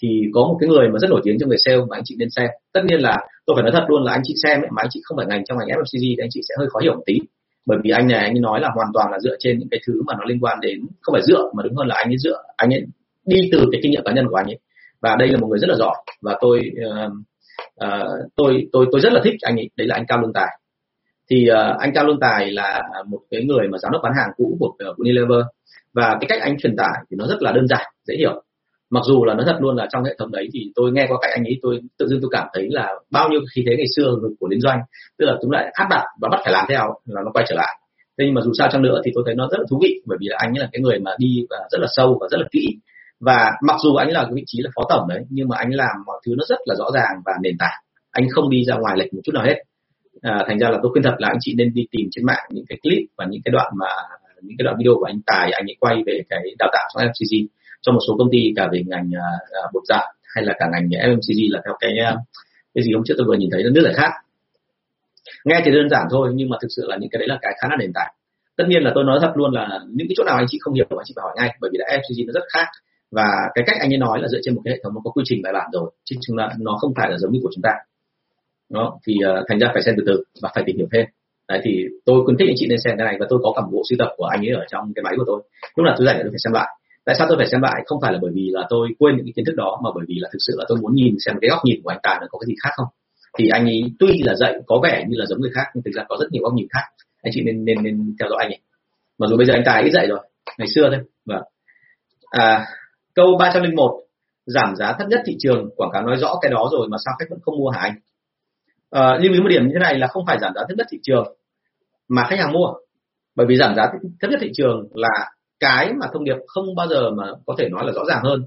Thì có một cái người mà rất nổi tiếng trong nghề sale mà anh chị nên xem. Tất nhiên là tôi phải nói thật luôn là anh chị xem ấy, mà anh chị không phải ngành trong ngành FMCG thì anh chị sẽ hơi khó hiểu một tí bởi vì anh này anh ấy nói là hoàn toàn là dựa trên những cái thứ mà nó liên quan đến không phải dựa mà đúng hơn là anh ấy dựa anh ấy đi từ cái kinh nghiệm cá nhân của anh ấy. Và đây là một người rất là giỏi và tôi uh, uh, tôi tôi tôi rất là thích anh ấy đấy là anh Cao Lương Tài. Thì uh, anh Cao Lương Tài là một cái người mà giám đốc bán hàng cũ của uh, Unilever và cái cách anh truyền tải thì nó rất là đơn giản dễ hiểu mặc dù là nó thật luôn là trong hệ thống đấy thì tôi nghe qua cạnh anh ấy tôi tự dưng tôi cảm thấy là bao nhiêu khí thế ngày xưa của liên doanh tức là chúng lại áp đặt và bắt phải làm theo là nó quay trở lại. Thế nhưng mà dù sao chăng nữa thì tôi thấy nó rất là thú vị bởi vì là anh ấy là cái người mà đi và rất là sâu và rất là kỹ. Và mặc dù anh ấy là cái vị trí là phó tổng đấy nhưng mà anh làm mọi thứ nó rất là rõ ràng và nền tảng. Anh không đi ra ngoài lệch một chút nào hết. À, thành ra là tôi khuyên thật là anh chị nên đi tìm trên mạng những cái clip và những cái đoạn mà những cái đoạn video của anh tài anh ấy quay về cái đào tạo trong FCG cho một số công ty cả về ngành uh, bột giặt hay là cả ngành FMCG là theo cái à, cái gì hôm trước tôi vừa nhìn thấy nó rất là khác. Nghe thì đơn giản thôi nhưng mà thực sự là những cái đấy là cái khá là nền tảng. Tất nhiên là tôi nói thật luôn là những cái chỗ nào anh chị không hiểu anh chị phải hỏi ngay bởi vì là FMCG nó rất khác. Và cái cách anh ấy nói là dựa trên một cái hệ thống nó có quy trình bài bản rồi chứ chúng ta nó không phải là giống như của chúng ta. Đó thì uh, thành ra phải xem từ từ và phải tìm hiểu thêm. Đấy thì tôi khuyến khích anh chị nên xem cái này và tôi có cả bộ sưu tập của anh ấy ở trong cái máy của tôi. Lúc nào tôi rảnh tôi phải xem lại tại sao tôi phải xem lại? Không phải là bởi vì là tôi quên những cái kiến thức đó mà bởi vì là thực sự là tôi muốn nhìn xem cái góc nhìn của anh tài nó có cái gì khác không? Thì anh ấy tuy là dạy có vẻ như là giống người khác nhưng thực ra có rất nhiều góc nhìn khác. Anh chị nên nên nên theo dõi anh ấy. Mặc dù bây giờ anh tài ít dạy rồi ngày xưa thôi. Vâng. À, câu 301 giảm giá thấp nhất thị trường quảng cáo nói rõ cái đó rồi mà sao khách vẫn không mua hả anh? À, lưu ý một điểm như thế này là không phải giảm giá thấp nhất thị trường mà khách hàng mua. Bởi vì giảm giá thấp nhất thị trường là cái mà thông điệp không bao giờ mà có thể nói là rõ ràng hơn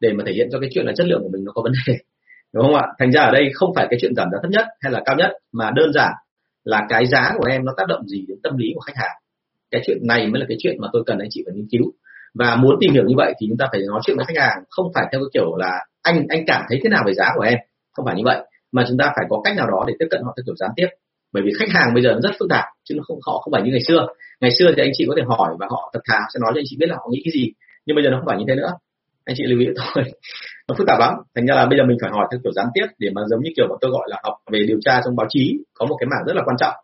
để mà thể hiện cho cái chuyện là chất lượng của mình nó có vấn đề. Đúng không ạ? Thành ra ở đây không phải cái chuyện giảm giá thấp nhất hay là cao nhất mà đơn giản là cái giá của em nó tác động gì đến tâm lý của khách hàng. Cái chuyện này mới là cái chuyện mà tôi cần anh chị phải nghiên cứu. Và muốn tìm hiểu như vậy thì chúng ta phải nói chuyện với khách hàng, không phải theo cái kiểu là anh anh cảm thấy thế nào về giá của em. Không phải như vậy, mà chúng ta phải có cách nào đó để tiếp cận họ theo kiểu gián tiếp bởi vì khách hàng bây giờ rất phức tạp, chứ nó không, họ không phải như ngày xưa. Ngày xưa thì anh chị có thể hỏi và họ thật thà sẽ nói cho anh chị biết là họ nghĩ cái gì. Nhưng bây giờ nó không phải như thế nữa. Anh chị lưu ý thôi nó phức tạp lắm. Thành ra là bây giờ mình phải hỏi theo kiểu gián tiếp để mà giống như kiểu mà tôi gọi là học về điều tra trong báo chí, có một cái mảng rất là quan trọng.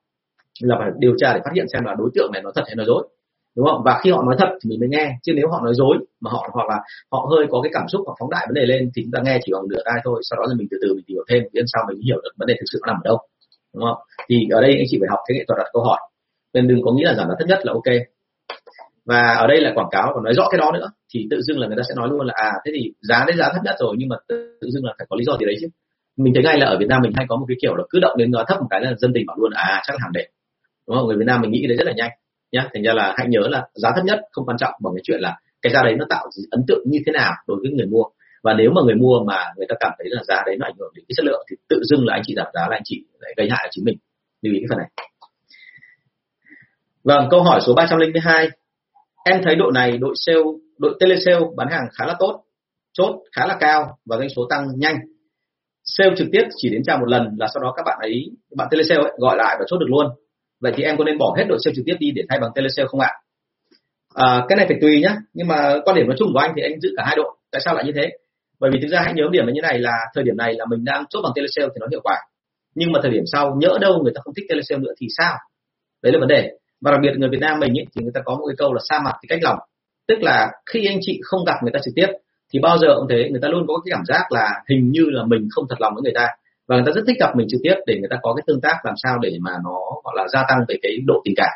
Là phải điều tra để phát hiện xem là đối tượng này nó thật hay nói dối. Đúng không? Và khi họ nói thật thì mình mới nghe. Chứ nếu họ nói dối mà họ, hoặc là họ hơi có cái cảm xúc hoặc phóng đại vấn đề lên thì chúng ta nghe chỉ bằng nửa tai thôi. Sau đó thì mình từ từ mình tìm hiểu thêm đến sau mình hiểu được vấn đề thực sự nó nằm ở đâu đúng không? Thì ở đây anh chị phải học cái nghệ thuật đặt câu hỏi. Nên đừng có nghĩ là giảm giá thấp nhất là ok. Và ở đây là quảng cáo, còn nói rõ cái đó nữa, thì tự dưng là người ta sẽ nói luôn là à thế thì giá đấy giá thấp nhất rồi, nhưng mà tự dưng là phải có lý do gì đấy chứ. Mình thấy ngay là ở Việt Nam mình hay có một cái kiểu là cứ động đến nó thấp một cái là dân tình bảo luôn à chắc là hàng đẹp đúng không? Người Việt Nam mình nghĩ đấy rất là nhanh, nhá. Thành ra là hãy nhớ là giá thấp nhất không quan trọng bằng cái chuyện là cái giá đấy nó tạo ấn tượng như thế nào đối với người mua và nếu mà người mua mà người ta cảm thấy là giá đấy nó ảnh hưởng đến cái chất lượng thì tự dưng là anh chị giảm giá là anh chị lại gây hại cho chính mình. Lưu ý cái phần này. Vâng câu hỏi số 302 em thấy đội này đội sale đội telesale bán hàng khá là tốt chốt khá là cao và doanh số tăng nhanh. Sale trực tiếp chỉ đến chào một lần là sau đó các bạn ấy bạn telesale ấy, gọi lại và chốt được luôn. Vậy thì em có nên bỏ hết đội sale trực tiếp đi để thay bằng telesale không ạ? À, cái này phải tùy nhá nhưng mà quan điểm nói chung của anh thì anh giữ cả hai đội. Tại sao lại như thế? Bởi vì thực ra hãy nhớ điểm là như này là thời điểm này là mình đang chốt bằng telesale thì nó hiệu quả. Nhưng mà thời điểm sau nhỡ đâu người ta không thích telesale nữa thì sao? Đấy là vấn đề. Và đặc biệt người Việt Nam mình ấy, thì người ta có một cái câu là xa mặt thì cách lòng. Tức là khi anh chị không gặp người ta trực tiếp thì bao giờ cũng thế người ta luôn có cái cảm giác là hình như là mình không thật lòng với người ta. Và người ta rất thích gặp mình trực tiếp để người ta có cái tương tác làm sao để mà nó gọi là gia tăng về cái độ tình cảm.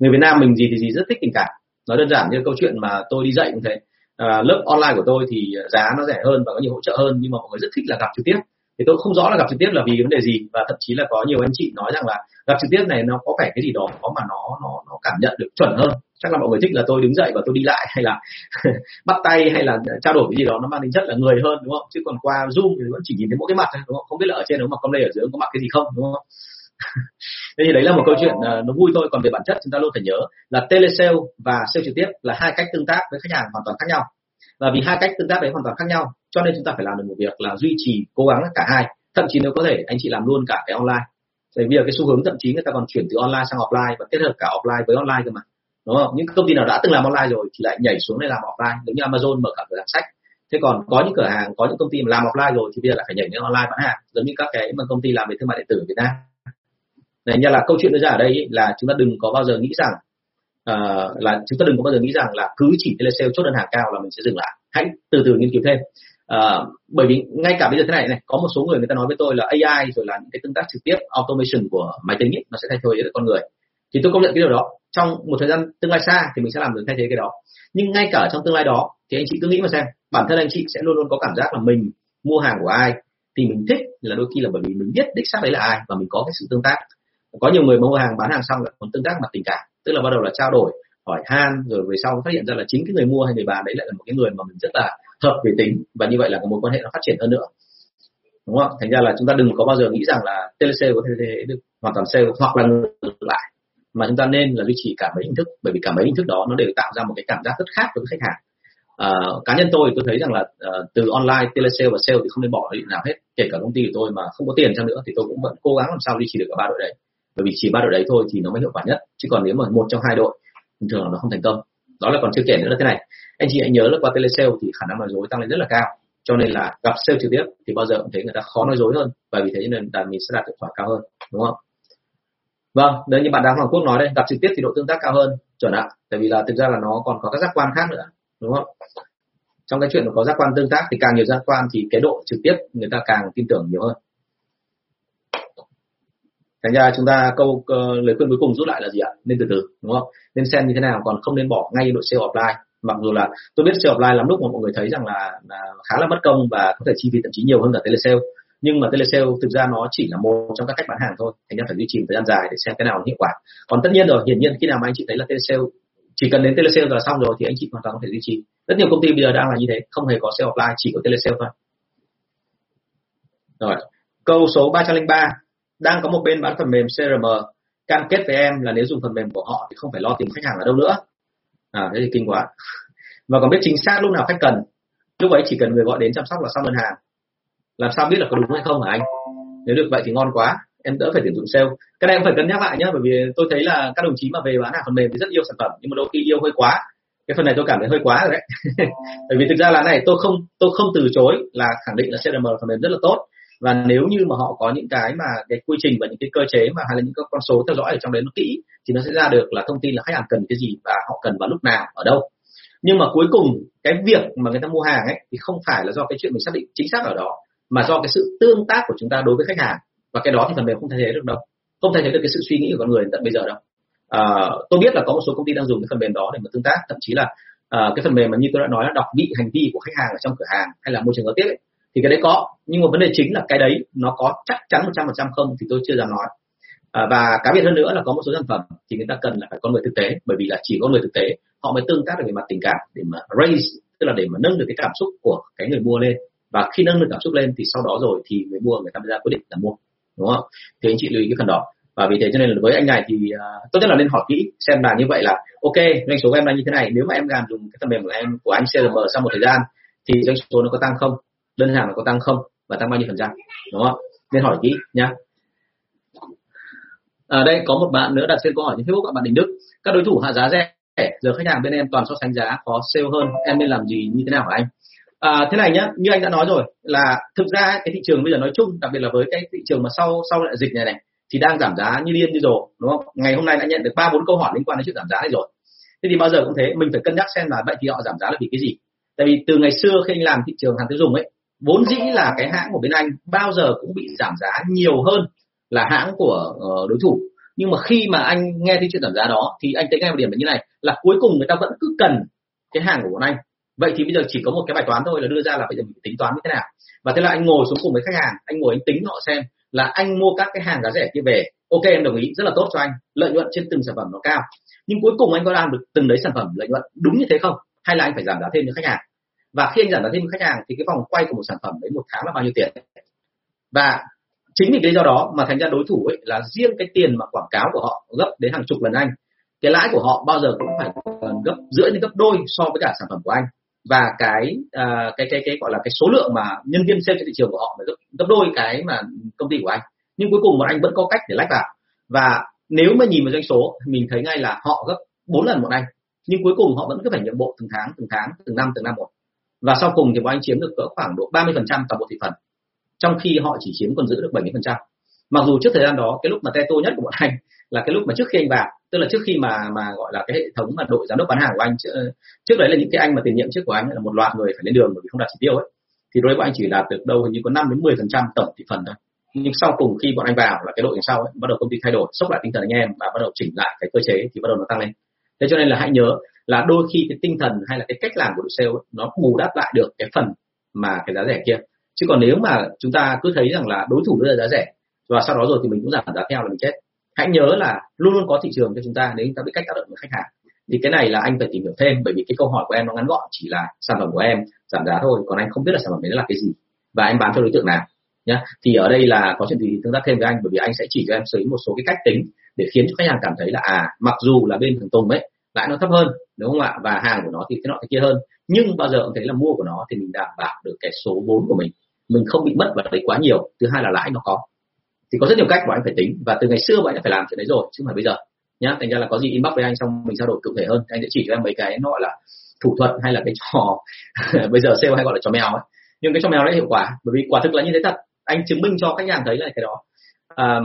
Người Việt Nam mình gì thì gì rất thích tình cảm. Nói đơn giản như câu chuyện mà tôi đi dạy cũng thế à, lớp online của tôi thì giá nó rẻ hơn và có nhiều hỗ trợ hơn nhưng mà mọi người rất thích là gặp trực tiếp. Thì tôi không rõ là gặp trực tiếp là vì vấn đề gì và thậm chí là có nhiều anh chị nói rằng là gặp trực tiếp này nó có phải cái gì đó có mà nó nó nó cảm nhận được chuẩn hơn. Chắc là mọi người thích là tôi đứng dậy và tôi đi lại hay là bắt tay hay là trao đổi cái gì đó nó mang tính chất là người hơn đúng không? Chứ còn qua zoom thì vẫn chỉ nhìn thấy mỗi cái mặt thôi đúng không? Không biết là ở trên nó mà con lê ở dưới có mặt cái gì không đúng không? Thế thì đấy là một câu chuyện ờ, nó vui thôi, còn về bản chất chúng ta luôn phải nhớ là telesale và sale trực tiếp là hai cách tương tác với khách hàng hoàn toàn khác nhau. Và vì hai cách tương tác đấy hoàn toàn khác nhau, cho nên chúng ta phải làm được một việc là duy trì, cố gắng cả hai. Thậm chí nếu có thể, anh chị làm luôn cả cái online. Bởi vì cái xu hướng thậm chí người ta còn chuyển từ online sang offline và kết hợp cả offline với online cơ mà, đúng không? Những công ty nào đã từng làm online rồi thì lại nhảy xuống để làm offline, giống như Amazon mở cả cửa hàng sách. Thế còn có những cửa hàng, có những công ty mà làm offline rồi thì bây giờ lại phải nhảy lên online bán hàng, giống như các cái mà công ty làm về thương mại điện tử ở Việt Nam này như là câu chuyện đưa ra ở đây ý, là chúng ta đừng có bao giờ nghĩ rằng uh, là chúng ta đừng có bao giờ nghĩ rằng là cứ chỉ telesale chốt đơn hàng cao là mình sẽ dừng lại. Hãy từ từ nghiên cứu thêm. Uh, bởi vì ngay cả bây giờ thế này này có một số người người ta nói với tôi là AI rồi là những cái tương tác trực tiếp automation của máy tính ý, nó sẽ thay thế được con người. Thì tôi công nhận cái điều đó. Trong một thời gian tương lai xa thì mình sẽ làm được thay thế cái đó. Nhưng ngay cả trong tương lai đó thì anh chị cứ nghĩ mà xem bản thân anh chị sẽ luôn luôn có cảm giác là mình mua hàng của ai thì mình thích là đôi khi là bởi vì mình biết đích xác đấy là ai và mình có cái sự tương tác có nhiều người mua hàng bán hàng xong lại còn tương tác mặt tình cảm tức là bắt đầu là trao đổi hỏi han rồi về sau phát hiện ra là chính cái người mua hay người bán đấy lại là một cái người mà mình rất là hợp về tính và như vậy là cái mối quan hệ nó phát triển hơn nữa. Đúng không? Thành ra là chúng ta đừng có bao giờ nghĩ rằng là telesale có thể được hoàn toàn sale hoặc là ngược lại mà chúng ta nên là duy trì cả mấy hình thức bởi vì cả mấy hình thức đó nó đều tạo ra một cái cảm giác rất khác với khách hàng. À, cá nhân tôi tôi thấy rằng là uh, từ online telesale và sale thì không nên bỏ đi nào hết kể cả công ty của tôi mà không có tiền chăng nữa thì tôi cũng vẫn cố gắng làm sao duy trì được cả ba đội đấy bởi vì chỉ ba đội đấy thôi thì nó mới hiệu quả nhất. Chứ còn nếu mà một trong hai đội, thường là nó không thành công. Đó là còn chưa kể nữa là thế này. Anh chị hãy nhớ là qua telesale thì khả năng nói dối tăng lên rất là cao. Cho nên là gặp sale trực tiếp thì bao giờ cũng thấy người ta khó nói dối hơn. Và vì thế nên là mình sẽ đạt hiệu quả cao hơn, đúng không? Vâng đấy như bạn đang Hoàng Quốc nói đây, gặp trực tiếp thì độ tương tác cao hơn, chuẩn ạ. Tại vì là thực ra là nó còn có các giác quan khác nữa, đúng không? Trong cái chuyện mà có giác quan tương tác thì càng nhiều giác quan thì cái độ trực tiếp người ta càng tin tưởng nhiều hơn thành ra chúng ta câu uh, lời khuyên cuối cùng rút lại là gì ạ? Nên từ từ đúng không? Nên xem như thế nào còn không nên bỏ ngay đội sale offline. Mặc dù là tôi biết sale offline lắm lúc mà mọi người thấy rằng là, là khá là mất công và có thể chi phí thậm chí nhiều hơn cả telesale nhưng mà telesale thực ra nó chỉ là một trong các cách bán hàng thôi. Thành ra phải duy trì thời gian dài để xem cái nào hiệu quả. Còn tất nhiên rồi hiển nhiên khi nào mà anh chị thấy là telesale chỉ cần đến telesale là xong rồi thì anh chị hoàn toàn có thể duy trì. Rất nhiều công ty bây giờ đang là như thế không hề có sale offline chỉ có telesale thôi. Rồi câu số 303 đang có một bên bán phần mềm CRM cam kết với em là nếu dùng phần mềm của họ thì không phải lo tìm khách hàng ở đâu nữa. À thế thì kinh quá. Và còn biết chính xác lúc nào khách cần. Lúc ấy chỉ cần người gọi đến chăm sóc là xong đơn hàng. Làm sao biết là có đúng hay không hả anh? Nếu được vậy thì ngon quá. Em đỡ phải tuyển dụng sale. Cái này em phải cân nhắc lại nhé bởi vì tôi thấy là các đồng chí mà về bán hàng phần mềm thì rất yêu sản phẩm, nhưng mà đôi khi yêu hơi quá. Cái phần này tôi cảm thấy hơi quá rồi đấy. Bởi vì thực ra là này, tôi không tôi không từ chối là khẳng định là CRM phần mềm rất là tốt và nếu như mà họ có những cái mà cái quy trình và những cái cơ chế mà hay là những cái con số theo dõi ở trong đấy nó kỹ thì nó sẽ ra được là thông tin là khách hàng cần cái gì và họ cần vào lúc nào ở đâu. Nhưng mà cuối cùng cái việc mà người ta mua hàng ấy thì không phải là do cái chuyện mình xác định chính xác ở đó mà do cái sự tương tác của chúng ta đối với khách hàng. Và cái đó thì phần mềm không thay thế được đâu không thay thế được cái sự suy nghĩ của con người tận bây giờ đâu. À, tôi biết là có một số công ty đang dùng cái phần mềm đó để mà tương tác thậm chí là à, cái phần mềm mà như tôi đã nói là đọc vị hành vi của khách hàng ở trong cửa hàng hay là môi trường giao tiếp ấy, thì cái đấy có. Nhưng mà vấn đề chính là cái đấy nó có chắc chắn một trăm phần trăm không thì tôi chưa dám nói. À, và cá biệt hơn nữa là có một số sản phẩm thì người ta cần là phải con người thực tế bởi vì là chỉ có người thực tế họ mới tương tác được về mặt tình cảm để mà raise tức là để mà nâng được cái cảm xúc của cái người mua lên. Và khi nâng được cảm xúc lên thì sau đó rồi thì người mua người ta mới ra quyết định là mua đúng không? Thì anh chị lưu ý cái phần đó. Và vì thế cho nên là với anh này thì uh, tốt nhất là nên hỏi kỹ xem là như vậy là ok doanh số của em là như thế này. Nếu mà em làm dùng cái phần mềm của em của anh CRM sau một thời gian thì doanh số nó có tăng không? Đơn hàng có tăng không và tăng bao nhiêu phần trăm đúng không nên hỏi kỹ nhá. Ở à, đây có một bạn nữa đặt trên câu hỏi trên Facebook bạn Đình Đức. Các đối thủ hạ giá rẻ giờ khách hàng bên em toàn so sánh giá có sale hơn em nên làm gì như thế nào hả anh? À, thế này nhá như anh đã nói rồi là thực ra cái thị trường bây giờ nói chung đặc biệt là với cái thị trường mà sau sau đại dịch này này thì đang giảm giá như điên như rồi đúng không? Ngày hôm nay đã nhận được ba bốn câu hỏi liên quan đến chuyện giảm giá này rồi. Thế thì bao giờ cũng thế mình phải cân nhắc xem là vậy thì họ giảm giá là vì cái gì? Tại vì từ ngày xưa khi anh làm thị trường hàng tiêu dùng ấy vốn dĩ là cái hãng của bên anh bao giờ cũng bị giảm giá nhiều hơn là hãng của uh, đối thủ. Nhưng mà khi mà anh nghe thấy chuyện giảm giá đó thì anh thấy ngay một điểm là như này là cuối cùng người ta vẫn cứ cần cái hàng của bọn anh. Vậy thì bây giờ chỉ có một cái bài toán thôi là đưa ra là bây giờ mình tính toán như thế nào. Và thế là anh ngồi xuống cùng với khách hàng anh ngồi anh tính họ xem là anh mua các cái hàng giá rẻ kia về. Ok em đồng ý rất là tốt cho anh lợi nhuận trên từng sản phẩm nó cao. Nhưng cuối cùng anh có làm được từng đấy sản phẩm lợi nhuận đúng như thế không? Hay là anh phải giảm giá thêm cho khách hàng? Và khi anh giảm giá thêm khách hàng thì cái vòng quay của một sản phẩm đấy một tháng là bao nhiêu tiền? Và chính vì cái do đó mà thành ra đối thủ ấy là riêng cái tiền mà quảng cáo của họ gấp đến hàng chục lần anh. Cái lãi của họ bao giờ cũng phải gấp rưỡi đến gấp đôi so với cả sản phẩm của anh. Và cái uh, cái cái cái gọi là cái số lượng mà nhân viên sale trên thị trường của họ phải gấp, gấp đôi cái mà công ty của anh. Nhưng cuối cùng bọn anh vẫn có cách để lách vào. Và nếu mà nhìn vào doanh số mình thấy ngay là họ gấp bốn lần bọn anh. Nhưng cuối cùng họ vẫn cứ phải nhượng bộ từng tháng từng tháng từng năm từng năm một và sau cùng thì bọn anh chiếm được cỡ khoảng độ 30% toàn bộ thị phần. Trong khi họ chỉ chiếm còn giữ được 70% mặc dù trước thời gian đó cái lúc mà teto nhất của bọn anh là cái lúc mà trước khi anh vào tức là trước khi mà mà gọi là cái hệ thống mà đội giám đốc bán hàng của anh trước đấy là những cái anh mà tiền nhiệm trước của anh là một loạt người phải lên đường bởi vì không đạt chỉ tiêu ấy. Thì đối với anh chỉ đạt được đâu hình như có 5 đến 10 phần trăm tổng thị phần thôi. Nhưng sau cùng khi bọn anh vào là cái đội sau ấy, bắt đầu công ty thay đổi sốc lại tinh thần anh em và bắt đầu chỉnh lại cái cơ chế thì bắt đầu nó tăng lên. Thế cho nên là hãy nhớ là đôi khi cái tinh thần hay là cái cách làm của đội sale ấy, nó bù đắp lại được cái phần mà cái giá rẻ kia. Chứ còn nếu mà chúng ta cứ thấy rằng là đối thủ đưa ra giá rẻ và sau đó rồi thì mình cũng giảm giá theo là mình chết. Hãy nhớ là luôn luôn có thị trường cho chúng ta nếu chúng ta biết cách tác động với khách hàng. Thì cái này là anh phải tìm hiểu thêm bởi vì cái câu hỏi của em nó ngắn gọn chỉ là sản phẩm của em giảm giá thôi còn anh không biết là sản phẩm đấy là cái gì và anh bán cho đối tượng nào nhá. Thì ở đây là có chuyện gì thì tương tác thêm với anh bởi vì anh sẽ chỉ cho em xử lý một số cái cách tính để khiến cho khách hàng cảm thấy là à mặc dù là bên thằng Tùng ấy lãi nó thấp hơn đúng không ạ? Và hàng của nó thì cái nọ thế kia hơn. Nhưng bao giờ cũng thấy là mua của nó thì mình đảm bảo được cái số vốn của mình. Mình không bị mất vào đấy quá nhiều. Thứ hai là lãi nó có. Thì có rất nhiều cách mà anh phải tính. Và từ ngày xưa bọn anh phải làm chuyện đấy rồi chứ không phải bây giờ. Nhá thành ra là có gì inbox với anh xong mình trao đổi cụ thể hơn. Anh sẽ chỉ cho em mấy cái nó gọi là thủ thuật hay là cái trò bây giờ sale hay gọi là trò mèo ấy. Nhưng cái trò mèo đấy hiệu quả bởi vì quả thực là như thế thật. Anh chứng minh cho khách hàng thấy là cái đó. À,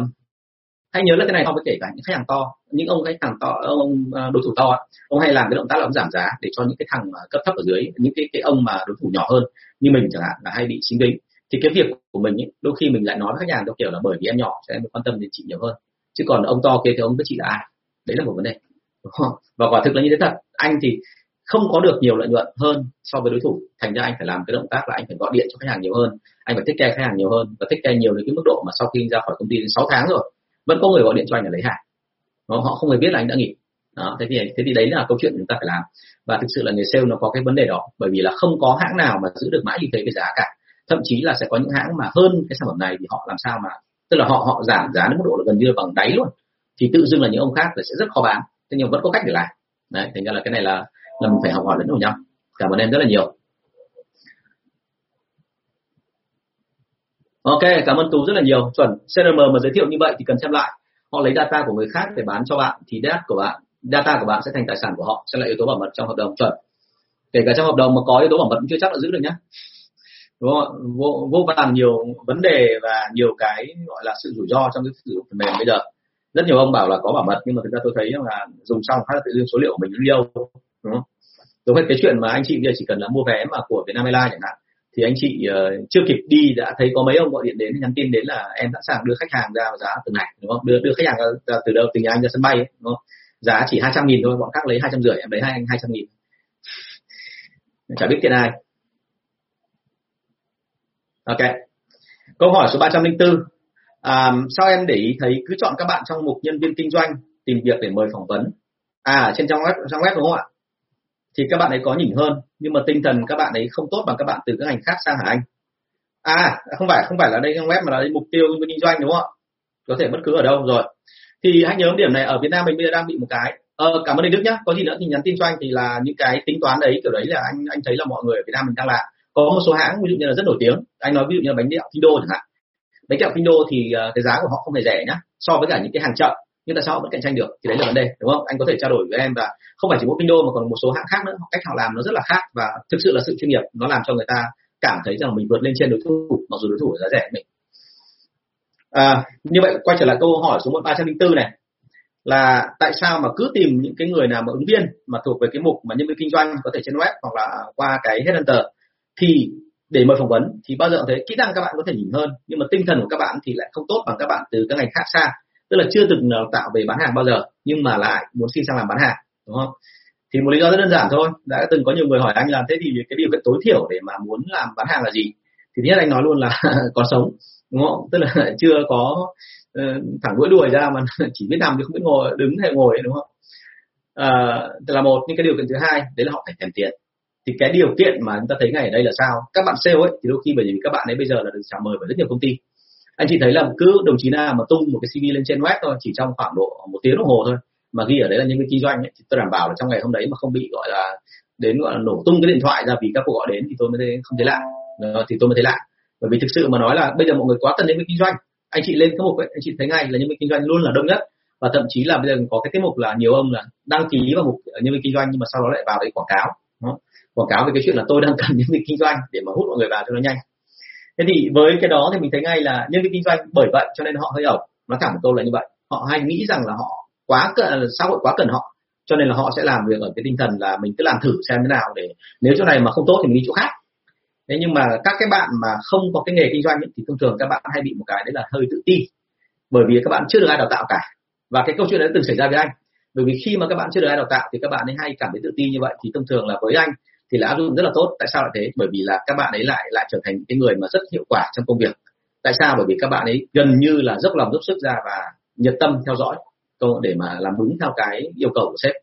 hãy nhớ là cái này không có kể cả những khách hàng to những ông khách hàng to ông ờ, đối thủ to ông hay làm cái động tác là ông giảm giá để cho những cái thằng cấp thấp ở dưới những cái cái ông mà đối thủ nhỏ hơn như mình chẳng hạn là hay bị xính đính thì cái việc của mình ý, đôi khi mình lại nói với khách hàng theo kiểu là bởi vì em nhỏ cho em quan tâm đến chị nhiều hơn. Chứ còn ông to kia thì ông với chị là ai. Đấy là một vấn đề và quả thực là như thế thật. Anh thì không có được nhiều lợi nhuận hơn so với đối thủ. Thành ra anh phải làm cái động tác là anh phải gọi điện cho khách hàng nhiều hơn. Anh phải thích care khách hàng nhiều hơn và thích care nhiều đến cái mức độ mà sau khi ra khỏi công ty đến 6 tháng rồi vẫn có người gọi điện cho anh để lấy hàng. Họ không hề biết là anh đã nghỉ. Đó, thế thì thế thì đấy là câu chuyện chúng ta phải làm. Và thực sự là người sale nó có cái vấn đề đó, bởi vì là không có hãng nào mà giữ được mãi như thế cái giá cả. Thậm chí là sẽ có những hãng mà hơn cái sản phẩm này thì họ làm sao mà, tức là họ họ giảm giá đến mức độ là gần như là bằng đáy luôn. Thì tự dưng là những ông khác là sẽ rất khó bán. Thế nhưng vẫn có cách để làm. Đấy, thành ra là cái này là là mình phải học hỏi lẫn nhau nhau. Cảm ơn em rất là nhiều. Ok cảm ơn tú rất là nhiều. Chuẩn CRM mà giới thiệu như vậy thì cần xem lại. Họ lấy data của người khác để bán cho bạn thì data của bạn data của bạn sẽ thành tài sản của họ sẽ là yếu tố bảo mật trong hợp đồng. Chuẩn. Kể cả trong hợp đồng mà có yếu tố bảo mật cũng chưa chắc là giữ được nhé đúng không vô, vô vàn nhiều vấn đề và nhiều cái gọi là sự rủi ro trong cái sử dụng phần mềm bây giờ. Rất nhiều ông bảo là có bảo mật nhưng mà thực ra tôi thấy là dùng xong phát là tự dưng số liệu của mình nó đâu đúng không? Đúng cái chuyện mà anh chị bây giờ chỉ cần là mua vé mà của Vietnam Airlines chẳng hạn thì anh chị uh, chưa kịp đi đã thấy có mấy ông gọi điện đến nhắn tin đến là em sẵn sàng đưa khách hàng ra giá từng này đúng không? Đưa đưa khách hàng ra, ra từ đâu? Từ nhà anh ra sân bay ấy, đúng không? Giá chỉ hai trăm nghìn thôi bọn khác lấy hai trăm rưỡi em lấy hai anh hai trăm nghìn. Chả biết tiền ai. Ok. Câu hỏi số 304 à, sao em để ý thấy cứ chọn các bạn trong mục nhân viên kinh doanh tìm việc để mời phỏng vấn? À trên trang web trang web đúng không ạ? Thì các bạn ấy có nhỉnh hơn nhưng mà tinh thần các bạn ấy không tốt bằng các bạn từ các ngành khác sang hả anh. À không phải không phải là đây web mà là đây mục tiêu kinh doanh đúng không ạ? Có thể bất cứ ở đâu rồi. Thì hãy nhớ điểm này ở Việt Nam mình bây giờ đang bị một cái. Ờ, cảm ơn anh Đức nhá. Có gì nữa thì nhắn tin cho anh. Thì là những cái tính toán đấy kiểu đấy là anh anh thấy là mọi người ở Việt Nam mình đang làm. Có một số hãng ví dụ như là rất nổi tiếng. Anh nói ví dụ như là bánh kẹo kinh đô chẳng hạn. Bánh kẹo kinh đô thì uh, cái giá của họ không hề rẻ nhá so với cả những cái hàng chợ nhưng tại sao họ vẫn cạnh tranh được? Thì đấy là vấn đề đúng không? Anh có thể trao đổi với em và không phải chỉ mỗi kinh mà còn một số hãng khác nữa. Cách họ làm nó rất là khác và thực sự là sự chuyên nghiệp nó làm cho người ta cảm thấy rằng mình vượt lên trên đối thủ mặc dù đối thủ giá rẻ mình. À, như vậy quay trở lại câu hỏi số 304 này là tại sao mà cứ tìm những cái người nào mà ứng viên mà thuộc về cái mục mà nhân viên kinh doanh có thể trên web hoặc là qua cái headhunter thì để mời phỏng vấn thì bao giờ thấy kỹ năng các bạn có thể nhìn hơn nhưng mà tinh thần của các bạn thì lại không tốt bằng các bạn từ các ngành khác xa tức là chưa từng đào tạo về bán hàng bao giờ nhưng mà lại muốn xin sang làm bán hàng đúng không? Thì một lý do rất đơn giản thôi đã từng có nhiều người hỏi anh là thế thì cái điều kiện tối thiểu để mà muốn làm bán hàng là gì? Thì thứ nhất anh nói luôn là còn sống đúng không? Tức là chưa có uh, thẳng mũi đuổi ra mà chỉ biết nằm chứ không biết ngồi đứng hay ngồi đúng không? À, là một nhưng cái điều kiện thứ hai đấy là họ phải thèm tiền. Thì cái điều kiện mà chúng ta thấy ngày ở đây là sao? Các bạn sale ấy thì đôi khi bởi vì các bạn ấy bây giờ là được chào mời bởi rất nhiều công ty anh chị thấy là cứ đồng chí nào mà tung một cái cv lên trên web thôi chỉ trong khoảng độ một tiếng đồng hồ thôi mà ghi ở đấy là nhân viên kinh doanh ấy, thì tôi đảm bảo là trong ngày hôm đấy mà không bị gọi là đến gọi là nổ tung cái điện thoại ra vì các cuộc gọi đến thì tôi mới thấy không thấy lạ. Ờ, thì tôi mới thấy lạ. Bởi vì thực sự mà nói là bây giờ mọi người quá cần đến với kinh doanh. Anh chị lên cái mục ấy, anh chị thấy ngay là nhân viên kinh doanh luôn là đông nhất. Và thậm chí là bây giờ có cái tiết mục là nhiều ông là đăng ký vào mục nhân viên kinh doanh nhưng mà sau đó lại vào đấy quảng cáo đó. quảng cáo về cái chuyện là tôi đang cần nhân viên kinh doanh để mà hút mọi người vào cho nó nhanh thế thì với cái đó thì mình thấy ngay là nhân viên kinh doanh bởi vậy cho nên họ hơi ẩu. Nó thẳng một câu là như vậy. Họ hay nghĩ rằng là họ quá xã hội quá cần họ cho nên là họ sẽ làm việc ở cái tinh thần là mình cứ làm thử xem thế nào để nếu chỗ này mà không tốt thì mình đi chỗ khác. Thế nhưng mà các cái bạn mà không có cái nghề kinh doanh ấy, thì thông thường các bạn hay bị một cái đấy là hơi tự ti. Bởi vì các bạn chưa được ai đào tạo cả. Và cái câu chuyện đấy từng xảy ra với anh. Bởi vì khi mà các bạn chưa được ai đào tạo thì các bạn ấy hay cảm thấy tự ti như vậy. Thì thông thường là với anh thì là áp dụng rất là tốt. Tại sao lại thế? Bởi vì là các bạn ấy lại lại trở thành cái người mà rất hiệu quả trong công việc. Tại sao? Bởi vì các bạn ấy gần như là dốc lòng dốc sức ra và nhiệt tâm theo dõi để mà làm đúng theo cái yêu cầu của sếp.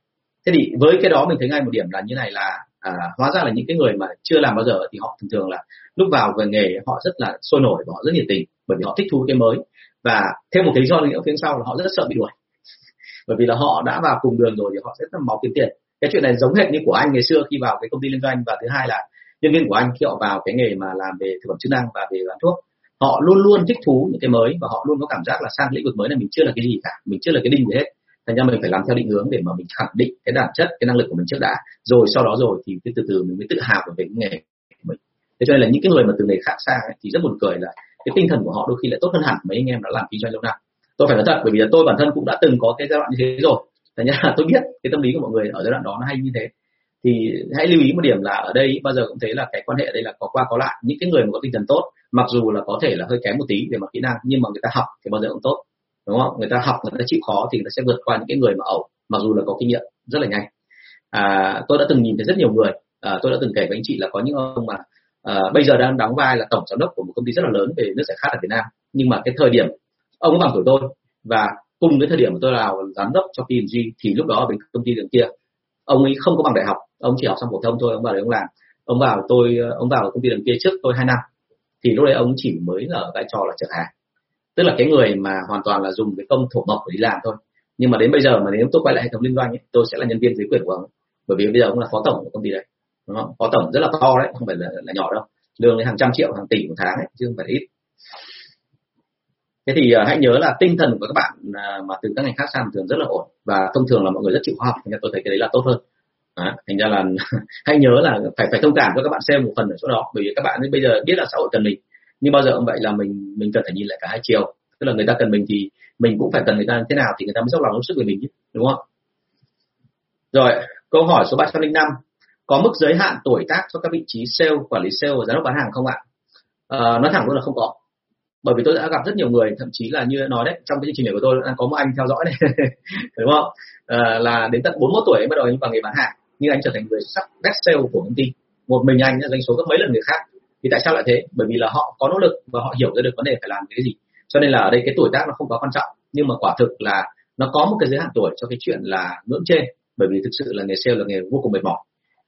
Thế thì với cái đó mình thấy ngay một điểm là như này là à, hóa ra là những cái người mà chưa làm bao giờ thì họ thường thường là lúc vào về nghề họ rất là sôi nổi và họ rất nhiệt tình bởi vì họ thích thú cái mới. Và thêm một cái lý do nữa phía sau là họ rất sợ bị đuổi. Bởi vì là họ đã vào cùng đường rồi thì họ sẽ rất máu kiếm tiền cái chuyện này giống hệt như của anh ngày xưa khi vào cái công ty liên doanh và thứ hai là nhân viên của anh khi họ vào cái nghề mà làm về thực phẩm chức năng và về bán thuốc họ luôn luôn thích thú những cái mới và họ luôn có cảm giác là sang lĩnh vực mới này mình chưa là cái gì cả mình chưa là cái đinh gì hết. Thành ra mình phải làm theo định hướng để mà mình khẳng định cái bản chất cái năng lực của mình trước đã. Rồi sau đó rồi thì từ từ từ mình mới tự hào về cái nghề của mình. Thế cho nên là những cái người mà từ nghề khác sang ấy, thì rất buồn cười là cái tinh thần của họ đôi khi lại tốt hơn hẳn mấy anh em đã làm kinh doanh lâu năm. Tôi phải nói thật bởi vì là tôi bản thân cũng đã từng có cái giai đoạn như thế rồi thành ra là tôi biết cái tâm lý của mọi người ở giai đoạn đó nó hay như thế. Thì hãy lưu ý một điểm là ở đây bao giờ cũng thấy là cái quan hệ ở đây là có qua có lại. Những cái người mà có tinh thần tốt mặc dù là có thể là hơi kém một tí về mặt kỹ năng nhưng mà người ta học thì bao giờ cũng tốt đúng không? Người ta học người ta chịu khó thì người ta sẽ vượt qua những cái người mà ẩu mặc dù là có kinh nghiệm rất là nhanh. À, tôi đã từng nhìn thấy rất nhiều người à, tôi đã từng kể với anh chị là có những ông mà à, bây giờ đang đóng vai là tổng giám đốc của một công ty rất là lớn về nước giải khát ở Việt Nam. Nhưng mà cái thời điểm ông có bằng tuổi tôi và cùng với thời điểm mà tôi là giám đốc cho P&G thì lúc đó ở bên công ty đường kia ông ấy không có bằng đại học ông chỉ học xong phổ thông thôi ông vào đấy ông làm. Ông vào tôi ông vào công ty đường kia trước tôi hai năm. Thì lúc đấy ông chỉ mới là ở vai trò là trợ hàng. Tức là cái người mà hoàn toàn là dùng cái công thổ mộc để đi làm thôi. Nhưng mà đến bây giờ mà nếu tôi quay lại hệ thống liên doanh ấy, tôi sẽ là nhân viên dưới quyền của ông bởi vì bây giờ ông là phó tổng của công ty đấy đúng không? phó tổng rất là to đấy không phải là, là nhỏ đâu. Lương đến hàng trăm triệu hàng tỷ một tháng ấy, chứ không phải ít thế thì uh, hãy nhớ là tinh thần của các bạn uh, mà từ các ngành khác sang thường rất là ổn và thông thường là mọi người rất chịu khoa học nên tôi thấy cái đấy là tốt hơn. À, thành ra là hãy nhớ là phải phải thông cảm cho các bạn xem một phần ở chỗ đó bởi vì các bạn bây giờ biết là xã hội cần mình nhưng bao giờ cũng vậy là mình mình cần phải nhìn lại cả hai chiều. Tức là người ta cần mình thì mình cũng phải cần người ta thế nào thì người ta mới dốc lòng dốc sức về mình chứ đúng không? Rồi câu hỏi số 305 có mức giới hạn tuổi tác cho các vị trí sale quản lý sale và giám đốc bán hàng không ạ? À, nói thẳng luôn là không có bởi vì tôi đã gặp rất nhiều người thậm chí là như nói đấy trong cái chương trình này của tôi đang có một anh theo dõi này đúng không? À, là đến tận 41 tuổi bắt đầu anh vào nghề bán hàng nhưng anh trở thành người sắc best sale của công ty. Một mình anh đã doanh số gấp mấy lần người khác. Thì tại sao lại thế? Bởi vì là họ có nỗ lực và họ hiểu ra được vấn đề phải làm cái gì. Cho nên là ở đây cái tuổi tác nó không có quan trọng nhưng mà quả thực là nó có một cái giới hạn tuổi cho cái chuyện là ngưỡng trên. Bởi vì thực sự là nghề sale là nghề vô cùng mệt mỏi.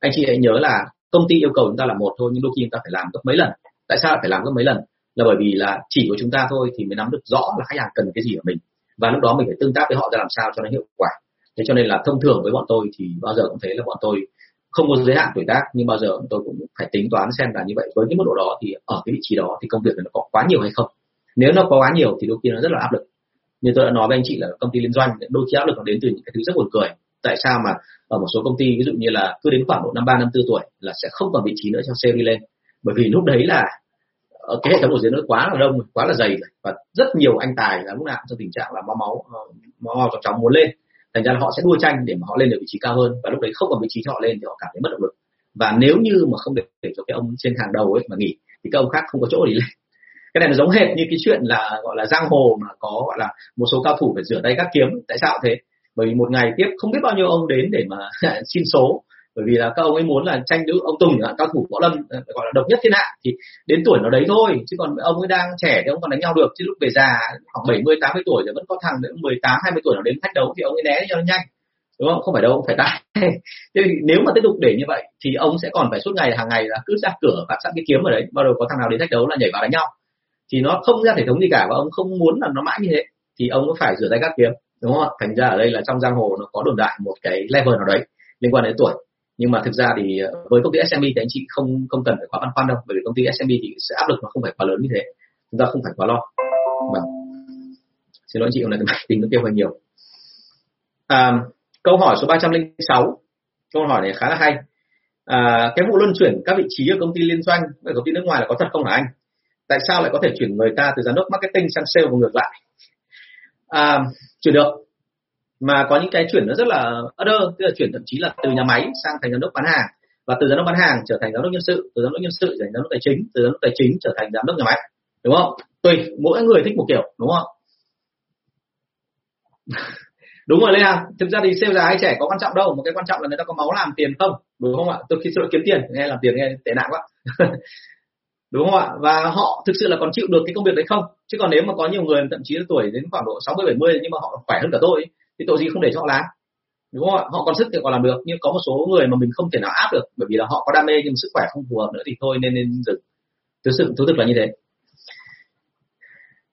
Anh chị hãy nhớ là công ty yêu cầu chúng ta là một thôi nhưng đôi khi chúng ta phải làm gấp mấy lần. Tại sao phải làm gấp mấy lần? Là bởi vì là chỉ của chúng ta thôi thì mới nắm được rõ là khách hàng cần cái gì ở mình. Và lúc đó mình phải tương tác với họ ra làm sao cho nó hiệu quả. Thế cho nên là thông thường với bọn tôi thì bao giờ cũng thấy là bọn tôi không có giới hạn tuổi tác, nhưng bao giờ tôi cũng phải tính toán xem là như vậy. Với cái mức độ đó thì ở cái vị trí đó thì công việc nó có quá nhiều hay không. Nếu nó có quá nhiều thì đôi khi nó rất là áp lực. Như tôi đã nói với anh chị là công ty liên doanh, đôi khi áp lực nó đến từ những cái thứ rất buồn cười. Tại sao mà ở một số công ty, ví dụ như là cứ đến khoảng độ năm ba, năm tư tuổi là sẽ không còn vị trí nữa cho sale lên? Bởi vì lúc đấy là Ờ, cái hệ thống của dưới nó quá là đông quá là dày rồi và rất nhiều anh tài là lúc nào trong tình trạng là máu máu ờ, máu máu chóng chóng muốn lên. Thành ra là họ sẽ đua tranh để mà họ lên được vị trí cao hơn. Và lúc đấy không còn vị trí cho họ lên thì họ cảm thấy mất động lực. Và nếu như mà không để, để cho cái ông trên hàng đầu ấy mà nghỉ thì các ông khác không có chỗ để lên. Cái này nó giống hệt như cái chuyện là gọi là giang hồ mà có gọi là một số cao thủ phải rửa tay các kiếm. Tại sao thế? Bởi vì một ngày tiếp không biết bao nhiêu ông đến để mà xin số bởi vì là các ông ấy muốn là tranh nữ ông Tùng là cao thủ võ lâm ờ, gọi là độc nhất thiên hạ, thì đến tuổi nó đấy thôi. Chứ còn ông ấy đang trẻ thì ông còn đánh nhau được. Chứ lúc về già, khoảng 70 80 tuổi thì vẫn có thằng đến 18 20 tuổi nó đến thách đấu thì ông ấy né cho nó nhanh. Đúng không? Không phải đâu phải tại. Thế thì nếu mà tiếp tục để như vậy, thì ông sẽ còn phải suốt ngày, hàng ngày là cứ ra cửa và sẵn cái kiếm ở đấy. Bao giờ có thằng nào đến thách đấu là nhảy vào đánh nhau. Thì nó không ra hệ thống gì cả và ông không muốn là nó mãi như thế, thì ông cũng phải rửa tay cắt kiếm. Đúng không ạ? Thành ra ở đây là trong giang hồ nó có đồn đại một cái level nào đấy liên quan đến tuổi nhưng mà thực ra thì ờ, với công ty SME thì anh chị không không cần phải quá băn khoăn đâu bởi vì công ty SME thì sẽ áp lực nó không phải quá lớn như thế. Chúng ta không phải quá lo. Vâng. Xin lỗi anh chị hôm nay máy tính nó kêu hơi nhiều. À, câu hỏi số 306 câu hỏi này khá là hay. À, cái vụ luân chuyển các vị trí ở công ty liên doanh ở công ty nước ngoài là có thật không hả anh? Tại sao lại có thể chuyển người ta từ giám đốc marketing sang sale và ngược lại? À, chuyển được mà có những cái chuyển nó rất là other, tức là chuyển thậm chí là từ nhà máy sang thành giám đốc bán hàng. Và từ giám đốc bán hàng trở thành giám đốc nhân sự, từ giám đốc nhân sự trở thành giám đốc tài chính, từ giám đốc tài chính trở thành giám đốc nhà máy. Đúng không? Tùy, mỗi người thích một kiểu, đúng không? Đúng rồi Lê Hằng, thực ra thì sale già hay trẻ có quan trọng đâu. Một cái quan trọng là người ta có máu làm tiền không, đúng không ạ? Tôi khi tôi kiếm tiền, nghe làm tiền nghe tệ nạn quá. Đúng không ạ? Và họ thực sự là còn chịu được cái công việc đấy không? Chứ còn nếu mà có nhiều người, thậm chí là tuổi đến khoảng độ 60 70 nhưng mà họ khỏe hơn cả tôi thì tội gì không để cho họ làm? Đúng không ạ? Họ còn sức thì còn làm được nhưng có một số người mà mình không thể nào áp được bởi vì là họ có đam mê nhưng sức khỏe không phù hợp nữa thì thôi nên nên dừng. Thực sự thú thực là như thế.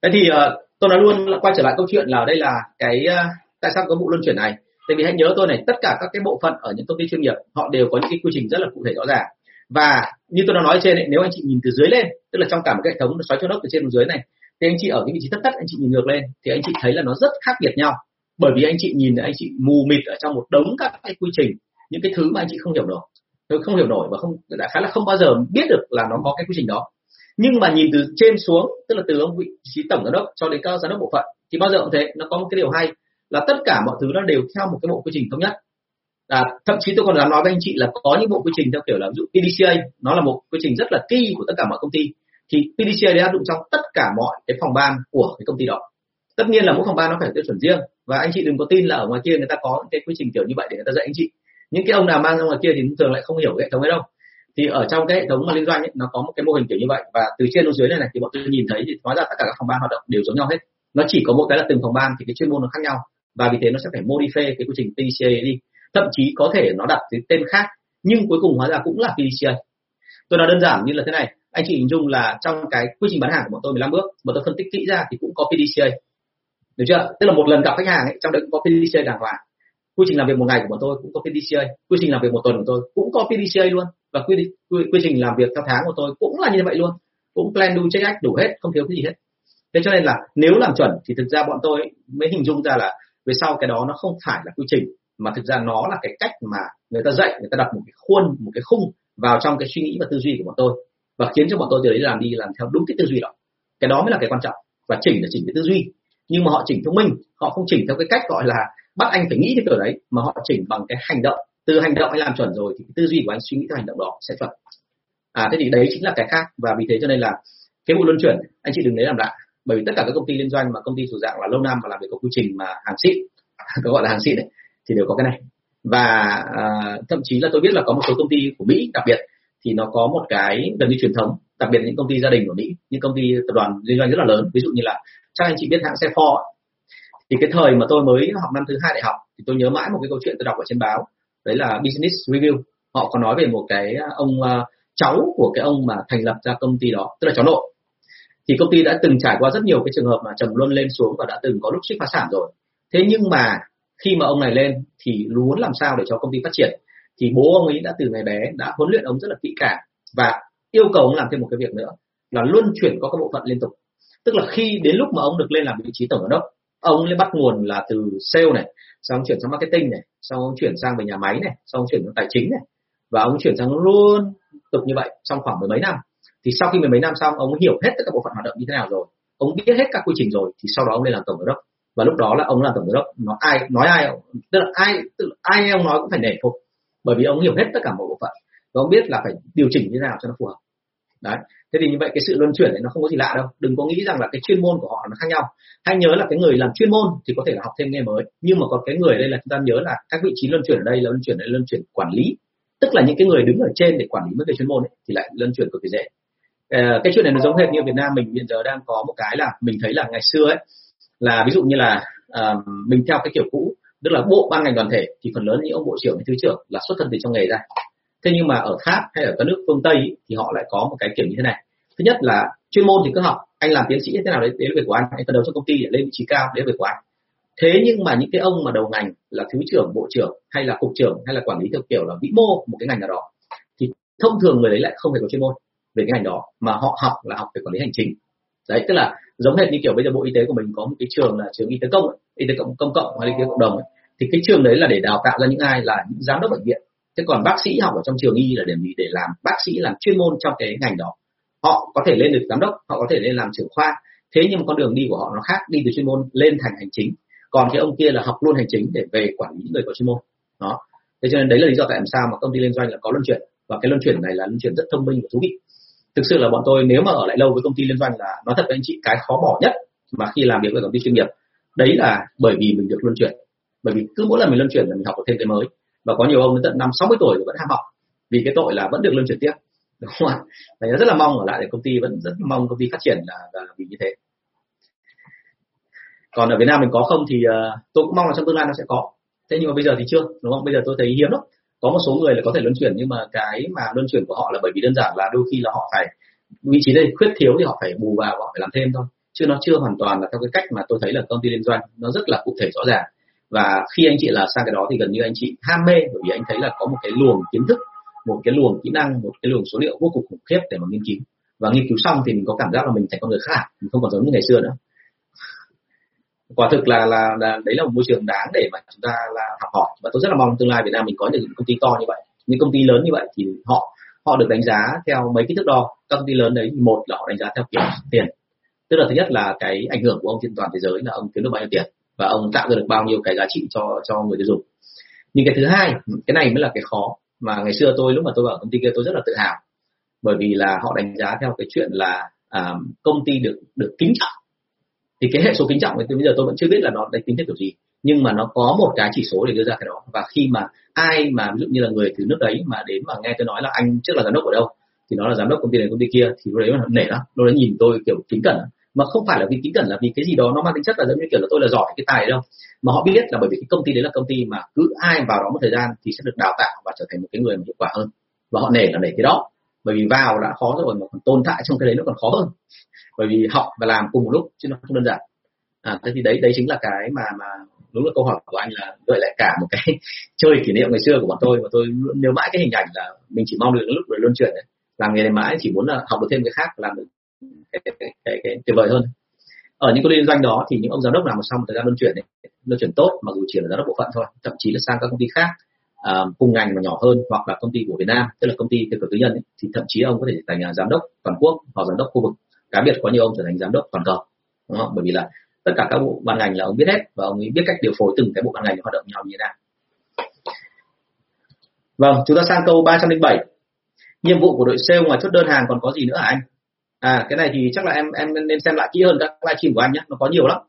Thế thì uh, tôi nói luôn là quay trở lại câu chuyện là đây là cái uh, tại sao có vụ luân chuyển này? Tại vì hãy nhớ tôi này tất cả các cái bộ phận ở những công ty chuyên nghiệp họ đều có những cái quy trình rất là cụ thể rõ ràng. Và như tôi đã nói trên ấy, nếu anh chị nhìn từ dưới lên tức là trong cả một cái hệ thống xoáy cho đốc từ trên xuống dưới này thì anh chị ở cái vị trí thấp thấp anh chị nhìn ngược lên thì anh chị thấy là nó rất khác biệt nhau bởi vì anh chị nhìn anh chị mù mịt ở trong một đống các cái quy trình những cái thứ mà anh chị không hiểu nổi. Tôi không hiểu nổi và không đã khá là không bao giờ biết được là nó có cái quy trình đó. Nhưng mà nhìn từ trên xuống tức là từ ông vị trí tổng giám đốc cho đến các giám đốc bộ phận thì bao giờ cũng thế nó có một cái điều hay là tất cả mọi thứ nó đều theo một cái bộ quy trình thống nhất. À, thậm chí tôi còn dám nói với anh chị là có những bộ quy trình theo kiểu là ví dụ PDCA nó là một quy trình rất là key của tất cả mọi công ty. Thì PDCA đấy áp dụng trong tất cả mọi cái phòng ban của cái công ty đó. Tất nhiên là mỗi phòng ban nó phải tiêu chuẩn riêng và anh chị đừng có tin là ở ngoài kia người ta có cái quy trình kiểu như vậy để người ta dạy anh chị. Những cái ông nào mang ra ngoài kia thì thường lại không hiểu cái hệ thống ấy đâu. Thì ở trong cái hệ thống mà liên doanh ấy, nó có một cái mô hình kiểu như vậy. Và từ trên xuống dưới này này thì bọn tôi nhìn thấy thì hóa ra tất cả các phòng ban hoạt động đều giống nhau hết. Nó chỉ có một cái là từng phòng ban thì cái chuyên môn nó khác nhau. Và vì thế nó sẽ phải modify cái quy trình PDCA đi. Thậm chí có thể nó đặt cái tên khác nhưng cuối cùng hóa ra cũng là PDCA tôi nói đơn giản như là thế này. Anh chị hình dung là trong cái quy trình bán hàng của bọn tôi 15 bước bọn tôi phân tích kỹ ra thì cũng có PDCA được chưa? Tức là một lần gặp khách hàng ấy, trong đấy cũng có PDCA đàng hoàng. Quy trình làm việc một ngày của bọn tôi cũng có PDCA quy trình làm việc một tuần của tôi cũng có PDCA luôn. Và quy, quy, quy trình làm việc theo tháng của tôi cũng là như vậy luôn. Cũng plan do check act đủ hết không thiếu cái gì hết. Thế cho nên là nếu làm chuẩn thì thực ra bọn tôi mới hình dung ra là về sau cái đó nó không phải là quy trình mà thực ra nó là cái cách mà người ta dạy người ta đặt một cái khuôn một cái khung vào trong cái suy nghĩ và tư duy của bọn tôi. Và khiến cho bọn tôi từ đấy làm đi làm theo đúng cái tư duy đó. Cái đó mới là cái quan trọng. Và chỉnh là chỉnh cái tư duy nhưng mà họ chỉnh thông minh họ không chỉnh theo cái cách gọi là bắt anh phải nghĩ cái kiểu đấy mà họ chỉnh bằng cái hành động. Từ hành động anh làm chuẩn rồi thì cái tư duy của anh suy nghĩ theo hành động đó sẽ chuẩn. À thế thì đấy chính là cái khác và vì thế cho nên là cái vụ luân chuyển anh chị đừng lấy làm lạ. Bởi vì tất cả các công ty liên doanh mà công ty thuộc dạng là lâu năm và làm việc có quy trình mà hàng xịn có gọi là hàng xịn đấy thì đều có cái này. Và à, thậm chí là tôi biết là có một số công ty của Mỹ đặc biệt thì nó có một cái gần như truyền thống đặc biệt là những công ty gia đình của Mỹ những công ty tập đoàn liên doanh rất là lớn. Ví dụ như là chắc anh chị biết hãng xe Ford thì cái thời mà tôi mới học năm thứ hai đại học thì tôi nhớ mãi một cái câu chuyện tôi đọc ở trên báo. Đấy là Business Review. Họ có nói về một cái à, ông uh, cháu của cái ông mà thành lập ra công ty đó tức là cháu nội. Thì công ty đã từng trải qua rất nhiều cái trường hợp mà trầm luân lên xuống và đã từng có lúc suýt phá sản rồi. Thế nhưng mà khi mà ông này lên thì muốn làm sao để cho công ty phát triển? Thì bố ông ấy đã từ ngày bé đã huấn luyện ông rất là kỹ càng và yêu cầu ông làm thêm một cái việc nữa là luân chuyển qua các bộ phận liên tục tức là khi đến lúc mà ông được lên làm vị trí tổng giám đốc, ông ấy bắt nguồn là từ sale này, xong chuyển sang marketing này, xong ông chuyển sang về nhà máy này, xong ông chuyển sang tài chính này, và ông chuyển sang luôn tục như vậy trong khoảng mười mấy năm. Thì sau khi mười mấy năm xong, ông hiểu hết tất cả bộ phận hoạt động như thế nào rồi, ông biết hết các quy trình rồi, thì sau đó ông lên làm tổng giám đốc. Và lúc đó là ông làm tổng giám đốc nói ai nói ai, tức là ai, tức là ai ông nói cũng phải nể phục, bởi vì ông hiểu hết tất cả mọi bộ phận, và ông biết là phải điều chỉnh như thế nào cho nó phù hợp đấy. Thế thì như vậy cái sự luân chuyển này nó không có gì lạ đâu. Đừng có nghĩ rằng là cái chuyên môn của họ nó khác nhau. Hãy nhớ là cái người làm chuyên môn thì có thể là học thêm nghề mới. Nhưng mà còn cái người đây là chúng ta nhớ là các vị trí luân chuyển ở đây là luân chuyển đây luân chuyển quản lý. Tức là những cái người đứng ở trên để quản lý mấy cái chuyên môn ấy, thì lại luân chuyển cực kỳ dễ. À, cái chuyện này nó giống hệt như Việt Nam mình. Hiện giờ đang có một cái là mình thấy là ngày xưa ấy là ví dụ như là ờ, mình theo cái kiểu cũ. Tức là bộ ban ngành đoàn thể thì phần lớn những ông bộ trưởng thứ trưởng là xuất thân từ trong nghề ra thế nhưng mà ở pháp hay ở các nước phương tây thì họ lại có một cái kiểu như thế này. Thứ nhất là chuyên môn thì cứ học, anh làm tiến sĩ thế nào đấy đấy là việc của anh. Anh phấn đấu cho công ty để lên vị trí cao, đấy là việc của anh. Thế nhưng mà những cái ông mà đầu ngành là thứ trưởng, bộ trưởng hay là cục trưởng hay là quản lý theo kiểu là vĩ mô một cái ngành nào đó, thì thông thường người đấy lại không hề có chuyên môn về cái ngành đó, mà họ học là học về quản lý hành chính. Đấy, tức là giống hệt như kiểu bây giờ bộ y tế của mình có một cái trường là trường y tế công y tế công công cộng hay y tế cộng đồng ấy. thì cái trường đấy là để đào tạo ra những ai là những giám đốc bệnh viện thế còn bác sĩ học ở trong trường y là để gì để làm bác sĩ làm chuyên môn trong cái ngành đó. Họ có thể lên được giám đốc, họ có thể lên làm trưởng khoa. Thế nhưng con đường đi của họ nó khác, đi từ chuyên môn lên thành hành chính. Còn cái ông kia là học luôn hành chính để về quản lý những người có chuyên môn. Đó. Thế cho nên đấy là lý do tại sao mà công ty liên doanh là có luân chuyển. Và cái luân chuyển này là luân chuyển rất thông minh và thú vị. Thực sự là bọn tôi nếu mà ở lại lâu với công ty liên doanh là, nói thật với anh chị, cái khó bỏ nhất mà khi làm việc với công ty chuyên nghiệp, đấy là bởi vì mình được luân chuyển. Bởi vì cứ mỗi lần mình luân chuyển là mình học được thêm cái mới và có nhiều ông đến tận năm 60 tuổi vẫn ham học. Vì cái tội là vẫn được luân chuyển tiếp. Đúng không ạ? Đấy, rất là mong ở lại để công ty vẫn rất mong công ty phát triển là, là vì như thế. Còn ở Việt Nam mình có không thì uh, tôi cũng mong là trong tương lai nó sẽ có. Thế nhưng mà bây giờ thì chưa đúng không? Bây giờ tôi thấy hiếm lắm. Có một số người là có thể luân chuyển nhưng mà cái mà luân chuyển của họ là bởi vì đơn giản là đôi khi là họ phải vị trí đây khuyết thiếu thì họ phải bù vào họ phải làm thêm thôi. Chứ nó chưa hoàn toàn là theo cái cách mà tôi thấy là công ty liên doanh nó rất là cụ thể rõ ràng và khi anh chị là sang cái đó thì gần như anh chị ham mê bởi vì anh thấy là có một cái luồng kiến thức một cái luồng kỹ năng một cái luồng số liệu vô cùng khủng khiếp để mà nghiên cứu. Và nghiên cứu xong thì mình có cảm giác là mình thành con người khác mình không còn giống như ngày xưa nữa. Quả thực là, là là đấy là một môi trường đáng để mà chúng ta là học hỏi. Và tôi rất là mong tương lai Việt Nam mình có những công ty to như vậy những công ty lớn như vậy thì họ họ được đánh giá theo mấy cái thước đo. Các công ty lớn đấy một là họ đánh giá theo kiểu tiền. Tức là thứ nhất là cái ảnh hưởng của ông trên toàn thế giới là ông kiếm được bao nhiêu tiền và ông tạo ra được bao nhiêu cái giá trị cho cho người tiêu dùng. Nhưng cái thứ hai cái này mới là cái khó. Mà ngày xưa tôi lúc mà tôi vào công ty kia tôi rất là tự hào. Bởi vì là họ đánh giá theo cái chuyện là à, công ty được được kính trọng. Thì cái hệ số kính trọng thì bây giờ tôi vẫn chưa biết là nó đánh tính theo kiểu gì. Nhưng mà nó có một cái chỉ số để đưa ra cái đó. Và khi mà ai mà ví dụ như là người từ nước đấy mà đến mà nghe tôi nói là anh trước là giám đốc ở đâu thì nó là giám đốc công ty này công ty kia thì lúc đấy nó nể lắm. Lúc đấy nhìn tôi kiểu kính cẩn mà không phải là vì kính cẩn là vì cái gì đó nó mang tính chất là giống như kiểu là tôi là giỏi cái tài đâu. Mà họ biết là bởi vì cái công ty đấy là công ty mà cứ ai vào đó một thời gian thì sẽ được đào tạo và trở thành một cái người mà hiệu quả hơn. Và họ nể là nể cái đó. Bởi vì vào đã khó rồi mà còn tồn tại trong cái đấy nó còn khó hơn. Bởi vì học và làm cùng một lúc chứ nó không đơn giản. À thế thì đấy đấy chính là cái mà mà đúng là câu hỏi của anh là gợi lại cả một cái chơi kỷ niệm ngày xưa của bọn tôi. Và tôi nhớ mãi cái hình ảnh là mình chỉ mong được lúc rồi luân chuyển đấy làm nghề này mãi chỉ muốn là học được thêm cái khác, làm được cái, cái, cái, cái, tuyệt vời hơn. Ở những công ty doanh đó thì những ông giám đốc làm xong một thời gian luân chuyển ấy, luân chuyển tốt mặc dù chỉ là giám đốc bộ phận thôi thậm chí là sang các công ty khác à, cùng ngành mà nhỏ hơn hoặc là công ty của Việt Nam tức là công ty theo tư nhân ấy, thì thậm chí ông có thể trở thành à, giám đốc toàn quốc hoặc giám đốc khu vực. Cá biệt có nhiều ông trở thành giám đốc toàn cầu đúng không? bởi vì là tất cả các bộ ban ngành là ông biết hết và ông ấy biết cách điều phối từng cái bộ ban ngành hoạt động nhau như thế nào. Vâng chúng ta sang câu 307 nhiệm vụ của đội sale ngoài chốt đơn hàng còn có gì nữa hả anh? À cái này thì chắc là em em nên xem lại kỹ hơn các livestream của anh nhé. Nó có nhiều lắm.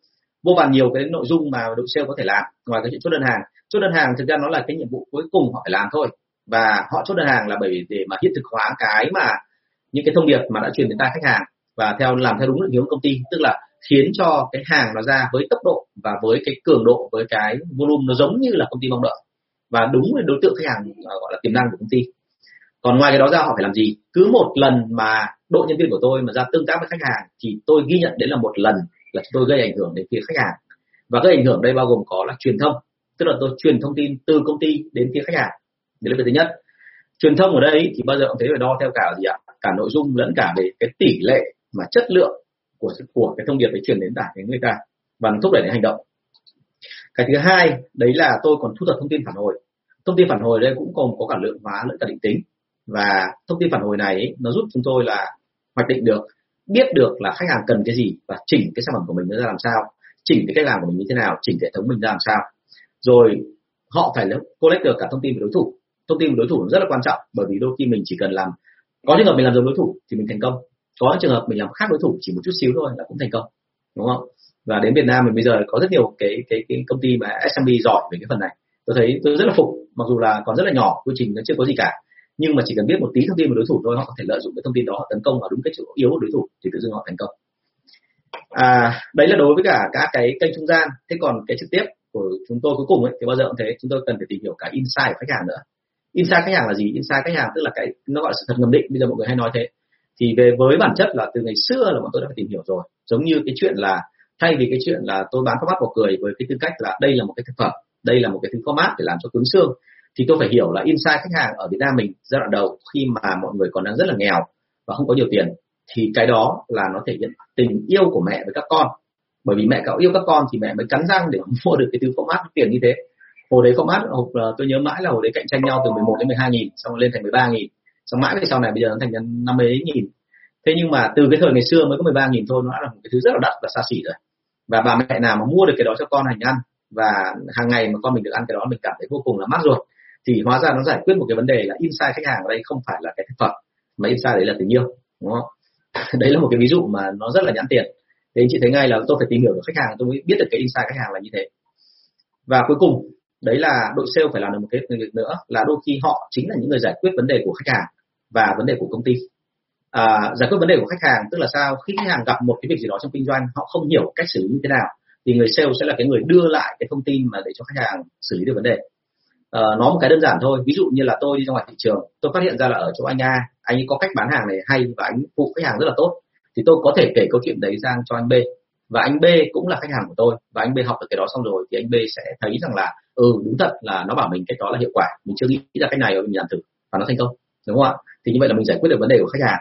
Vô vàn nhiều cái nội dung mà đội sale có thể làm ngoài cái chuyện chốt đơn hàng. Chốt đơn hàng thực ra nó là cái nhiệm vụ cuối cùng họ phải làm thôi. Và họ chốt đơn hàng là bởi vì để mà hiện thực hóa cái mà những cái thông điệp mà đã truyền đến tay khách hàng và theo, làm theo đúng định hướng công ty. Tức là khiến cho cái hàng nó ra với tốc độ và với cái cường độ, với cái volume nó giống như là công ty mong đợi. Và đúng với đối tượng khách hàng gọi là tiềm năng của công ty còn ngoài cái đó ra họ phải làm gì? Cứ một lần mà đội nhân viên của tôi mà ra tương tác với khách hàng thì tôi ghi nhận đấy là một lần là tôi gây ảnh hưởng đến phía khách hàng. Và cái ảnh hưởng đây bao gồm có là truyền thông. Tức là tôi truyền thông tin từ công ty đến phía khách hàng. Đấy là cái thứ nhất. Truyền thông ở đây thì bao giờ cũng thấy phải đo theo cả gì ạ? Cả nội dung lẫn cả về cái tỷ lệ mà chất lượng của của cái thông điệp đấy truyền đến cả đến người ta. Và thúc đẩy đến hành động. Cái thứ hai, đấy là tôi còn thu thập thông tin phản hồi. Thông tin phản hồi đây cũng còn có cả lượng hóa lẫn cả định tính và thông tin phản hồi này ấy, nó giúp chúng tôi là hoạch định được biết được là khách hàng cần cái gì và chỉnh cái sản phẩm của mình ra làm sao chỉnh cái cách làm của mình như thế nào chỉnh hệ thống mình ra làm sao. Rồi họ phải collect được cả thông tin về đối thủ. Thông tin về đối thủ rất là quan trọng bởi vì đôi khi mình chỉ cần làm có trường hợp mình làm giống đối thủ thì mình thành công. Có trường hợp mình làm khác đối thủ chỉ một chút xíu thôi là cũng thành công đúng không? Và đến Việt Nam mình bây giờ có rất nhiều cái cái cái công ty mà SMB giỏi về cái phần này. Tôi thấy tôi rất là phục mặc dù là còn rất là nhỏ quy trình nó chưa có gì cả nhưng mà chỉ cần biết một tí thông tin về đối thủ thôi, họ có thể lợi dụng cái thông tin đó tấn công vào đúng cái chỗ yếu của đối thủ thì tự dưng họ thành công. À đấy là đối với cả các cái kênh trung gian. Thế còn cái trực tiếp của chúng tôi cuối cùng ấy, thì bao giờ cũng thế, chúng tôi cần phải tìm hiểu cả insight của khách hàng nữa. Insight khách hàng là gì? Insight khách hàng tức là cái, nó gọi là sự thật ngầm định, bây giờ mọi người hay nói thế. Thì về với bản chất là từ ngày xưa là bọn tôi đã phải tìm hiểu rồi. Giống như cái chuyện là, thay vì cái chuyện là tôi bán format vào cười với cái tư cách là đây là một cái thực phẩm, đây là một cái thứ format để làm cho cứng xương thì tôi phải hiểu là insight khách hàng ở Việt Nam mình giai đoạn đầu khi mà mọi người còn đang rất là nghèo và không có nhiều tiền, thì cái đó là nó thể hiện tình yêu của mẹ với các con. Bởi vì mẹ cậu yêu các con thì mẹ mới cắn răng để mua được cái thứ format tiền như thế. Hồi đấy format hộp ờ, tôi nhớ mãi là hồi đấy cạnh tranh nhau từ 11 đến 12 nghìn, xong lên thành 13 nghìn, xong mãi về sau này bây giờ nó thành năm mấy nghìn. Thế nhưng mà từ cái thời ngày xưa mới có 13 nghìn thôi, nó đã là một cái thứ rất là đắt và xa xỉ rồi. Và bà mẹ nào mà mua được cái đó cho con hành ăn, và hàng ngày mà con mình được ăn cái đó, mình cảm thấy vô cùng là mát rồi thì hóa ra nó giải quyết một cái vấn đề là insight khách hàng ở đây không phải là cái thực phẩm mà insight đấy là tình yêu đúng không? Đấy là một cái ví dụ mà nó rất là nhãn tiền. Thế chị thấy ngay là tôi phải tìm hiểu được khách hàng tôi mới biết được cái insight khách hàng là như thế. Và cuối cùng đấy là đội sale phải làm được một cái việc nữa là đôi khi họ chính là những người giải quyết vấn đề của khách hàng và vấn đề của công ty. À, giải quyết vấn đề của khách hàng tức là sao? Khi khách hàng gặp một cái việc gì đó trong kinh doanh họ không hiểu cách xử lý như thế nào thì người sale sẽ là cái người đưa lại cái thông tin mà để cho khách hàng xử lý được vấn đề uh, nói một cái đơn giản thôi. Ví dụ như là tôi đi ra ngoài thị trường tôi phát hiện ra là ở chỗ anh A anh ấy có cách bán hàng này hay và anh phụ khách hàng rất là tốt thì tôi có thể kể câu chuyện đấy sang cho anh B. Và anh B cũng là khách hàng của tôi và anh B học được cái đó xong rồi thì anh B sẽ thấy rằng là ừ đúng thật là nó bảo mình cách đó là hiệu quả. Mình chưa nghĩ ra cách này rồi mình làm thử và nó thành công đúng không ạ? Thì như vậy là mình giải quyết được vấn đề của khách hàng.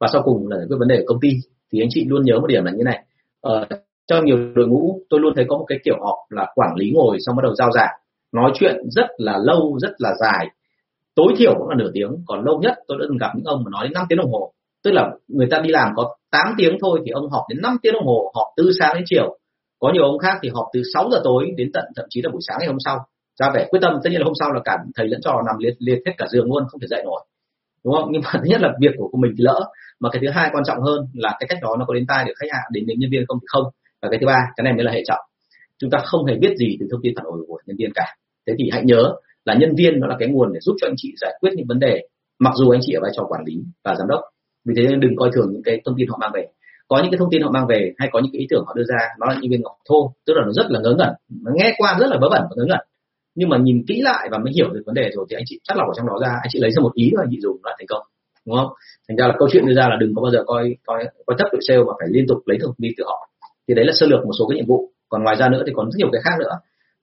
Và sau cùng là giải quyết vấn đề của công ty. Thì anh chị luôn nhớ một điểm là như này. Ờ, trong nhiều đội ngũ tôi luôn thấy có một cái kiểu họ là quản lý ngồi xong bắt đầu giao giảng nói chuyện rất là lâu, rất là dài. Tối thiểu cũng là nửa tiếng, còn lâu nhất tôi đã từng gặp những ông mà nói đến 5 tiếng đồng hồ. Tức là người ta đi làm có 8 tiếng thôi thì ông họp đến 5 tiếng đồng hồ, họp từ sáng đến chiều. Có nhiều ông khác thì họp từ 6 giờ tối đến tận, thậm chí là buổi sáng ngày hôm sau. Ra vẻ quyết tâm, tất nhiên là hôm sau là cả thầy lẫn trò nằm liệt liệt hết cả giường luôn, không thể dậy nổi. Đúng không? Nhưng mà thứ nhất là việc của mình thì lỡ, mà cái thứ hai quan trọng hơn là cái cách đó nó có đến tai được khách hàng, đến đến nhân viên không thì không. Và cái thứ ba, cái này mới là hệ trọng. Chúng ta không hề biết gì từ thông tin phản hồi của nhân viên cả thế thì hãy nhớ là nhân viên nó là cái nguồn để giúp cho anh chị giải quyết những vấn đề, mặc dù anh chị ở vai trò quản lý và giám đốc. Vì thế nên đừng coi thường những cái thông tin họ mang về. Có những cái thông tin họ mang về hay có những cái ý tưởng họ đưa ra, nó là những viên ngọc thô, tức là nó rất là ngớ ngẩn, nó nghe qua rất là vớ vẩn và ngớ ngẩn. Nhưng mà nhìn kỹ lại và mới hiểu được vấn đề rồi thì anh chị chắc lọc ở trong đó ra, anh chị lấy ra một ý và anh chị dùng nó là thành công, đúng không? Thành ra là câu chuyện đưa ra là đừng có bao giờ coi coi coi thấp đội sale mà phải liên tục lấy thông tin từ họ. Thì đấy là sơ lược một số cái nhiệm vụ. Còn ngoài ra nữa thì còn rất nhiều cái khác nữa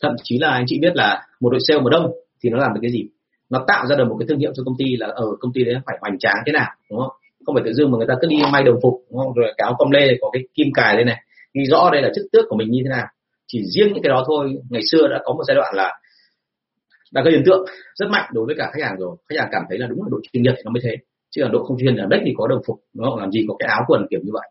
thậm chí là anh chị biết là một đội sale mà đông thì nó làm được cái gì? Nó tạo ra được một cái thương hiệu cho công ty là ở công ty đấy phải hoành tráng thế nào, đúng không? Không phải tự dưng mà người ta cứ đi may đồng phục, đúng không? rồi cáo com lê có cái kim cài đây này, ghi rõ đây là chức tước của mình như thế nào. Chỉ riêng những cái đó thôi, ngày xưa đã có một giai đoạn là đã gây ấn tượng rất mạnh đối với cả khách hàng rồi. Khách hàng cảm thấy là đúng là độ chuyên nghiệp thì nó mới thế, chứ là độ không chuyên là đấy thì có đồng phục, đúng không? Làm gì có cái áo quần kiểu như vậy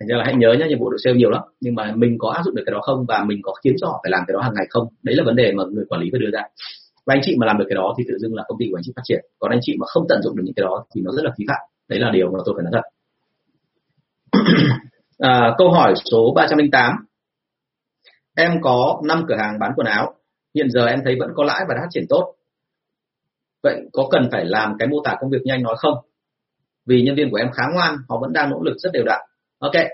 thành ra là hãy nhớ nhé nhiệm vụ đội sale nhiều lắm nhưng mà mình có áp dụng được cái đó không và mình có khiến cho họ phải làm cái đó hàng ngày không? Đấy là vấn đề mà người quản lý phải đưa ra. Và anh chị mà làm được cái đó thì tự dưng là công ty của anh chị phát triển. Còn anh chị mà không tận dụng được những cái đó thì nó rất là phí phạm. Đấy là điều mà tôi phải nói thật. À, câu hỏi số 308 em có 5 cửa hàng bán quần áo. Hiện giờ em thấy vẫn có lãi và đã phát triển tốt. Vậy có cần phải làm cái mô tả công việc như anh nói không? Vì nhân viên của em khá ngoan họ vẫn đang nỗ lực rất đều đặn ok.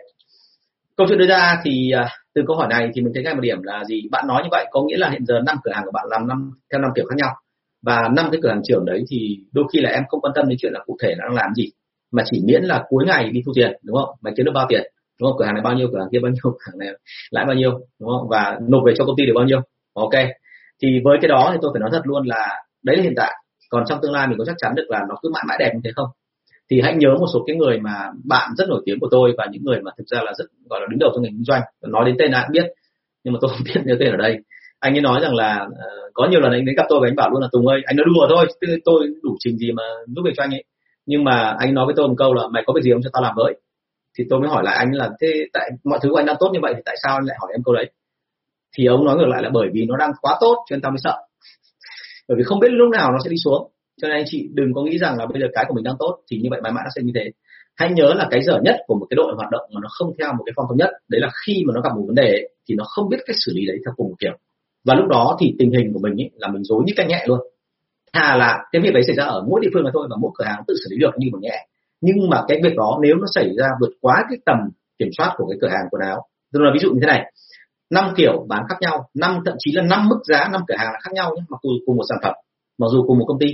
Câu chuyện đưa ra thì uh, từ câu hỏi này thì mình thấy ngay một điểm là gì? Bạn nói như vậy có nghĩa là hiện giờ năm cửa hàng của bạn làm năm theo năm kiểu khác nhau. Và năm cái cửa hàng trưởng đấy thì đôi khi là em không quan tâm đến chuyện là cụ thể nó đang làm gì mà chỉ miễn là cuối ngày đi thu tiền đúng không? Mày kiếm được bao tiền? Đúng không? Cửa hàng này bao nhiêu cửa hàng kia bao nhiêu cửa hàng này lãi bao nhiêu đúng không? Và nộp về cho công ty được bao nhiêu? Ok. Thì với cái đó thì tôi phải nói thật luôn là đấy là hiện tại. Còn trong tương lai mình có chắc chắn được là nó cứ mãi mãi đẹp như thế không? Thì hãy nhớ một số cái người mà bạn rất nổi tiếng của tôi và những người mà thực ra là rất gọi là đứng đầu trong ngành kinh doanh. Nói đến tên ai cũng biết nhưng mà tôi không biết nhớ tên ở đây. Anh ấy nói rằng là uh, có nhiều lần anh đến gặp tôi và anh bảo luôn là tùng ơi anh nói đùa thôi tôi, tôi đủ trình gì mà giúp việc cho anh ấy. Nhưng mà anh nói với tôi một câu là mày có việc gì không cho tao làm với. Thì tôi mới hỏi lại anh là thế tại mọi thứ của anh đang tốt như vậy thì tại sao anh lại hỏi em câu đấy? Thì ông nói ngược lại là bởi vì nó đang quá tốt cho nên tao mới sợ. Bởi vì không biết lúc nào nó sẽ đi xuống cho nên anh chị đừng có nghĩ rằng là bây giờ cái của mình đang tốt thì như vậy mãi mãi nó sẽ như thế. Hãy nhớ là cái dở nhất của một cái đội hoạt động mà nó không theo một cái phong thống nhất đấy là khi mà nó gặp một vấn đề ấy, thì nó không biết cách xử lý đấy theo cùng một kiểu. Và lúc đó thì tình hình của mình ấy, là mình dối như canh nhẹ luôn. Thà là cái việc đấy xảy ra ở mỗi địa phương mà thôi và mỗi cửa hàng tự xử lý được như một nhẹ. Nhưng mà cái việc đó nếu nó xảy ra vượt quá cái tầm kiểm soát của cái cửa hàng quần áo tức là ví dụ như thế này năm kiểu bán khác nhau năm thậm chí là năm mức giá năm cửa hàng là khác nhau nhé mặc dù cùng một sản phẩm mặc dù cùng một công ty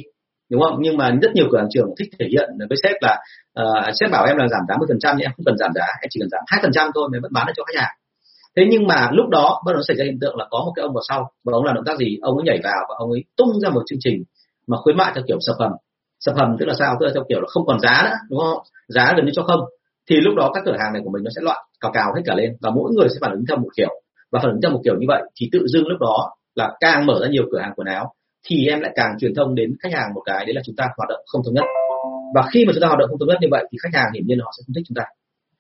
đúng không? Nhưng mà rất nhiều cửa hàng trường thích thể hiện với sếp là uh, sếp bảo em là giảm 80 phần trăm nhưng em không cần giảm giá em chỉ cần giảm hai phần trăm thôi mới vẫn bán được cho khách hàng. Thế nhưng mà lúc đó bắt đầu xảy ra hiện tượng là có một cái ông vào sau và ông làm động tác gì? Ông ấy nhảy vào và ông ấy tung ra một chương trình mà khuyến mại theo kiểu sập hầm. Sập hầm tức là sao? Tức là theo kiểu là không còn giá nữa đúng không? Giá gần như cho không. Thì lúc đó các cửa hàng này của mình nó sẽ loạn cào cào hết cả lên và mỗi người sẽ phản ứng theo một kiểu. Và phản ứng theo một kiểu như vậy thì tự dưng lúc đó là càng mở ra nhiều cửa hàng quần áo thì em lại càng truyền thông đến khách hàng một cái, đấy là chúng ta hoạt động không thống nhất. Và khi mà chúng ta hoạt động không thống nhất như vậy thì khách hàng hiển nhiên họ sẽ không thích chúng ta.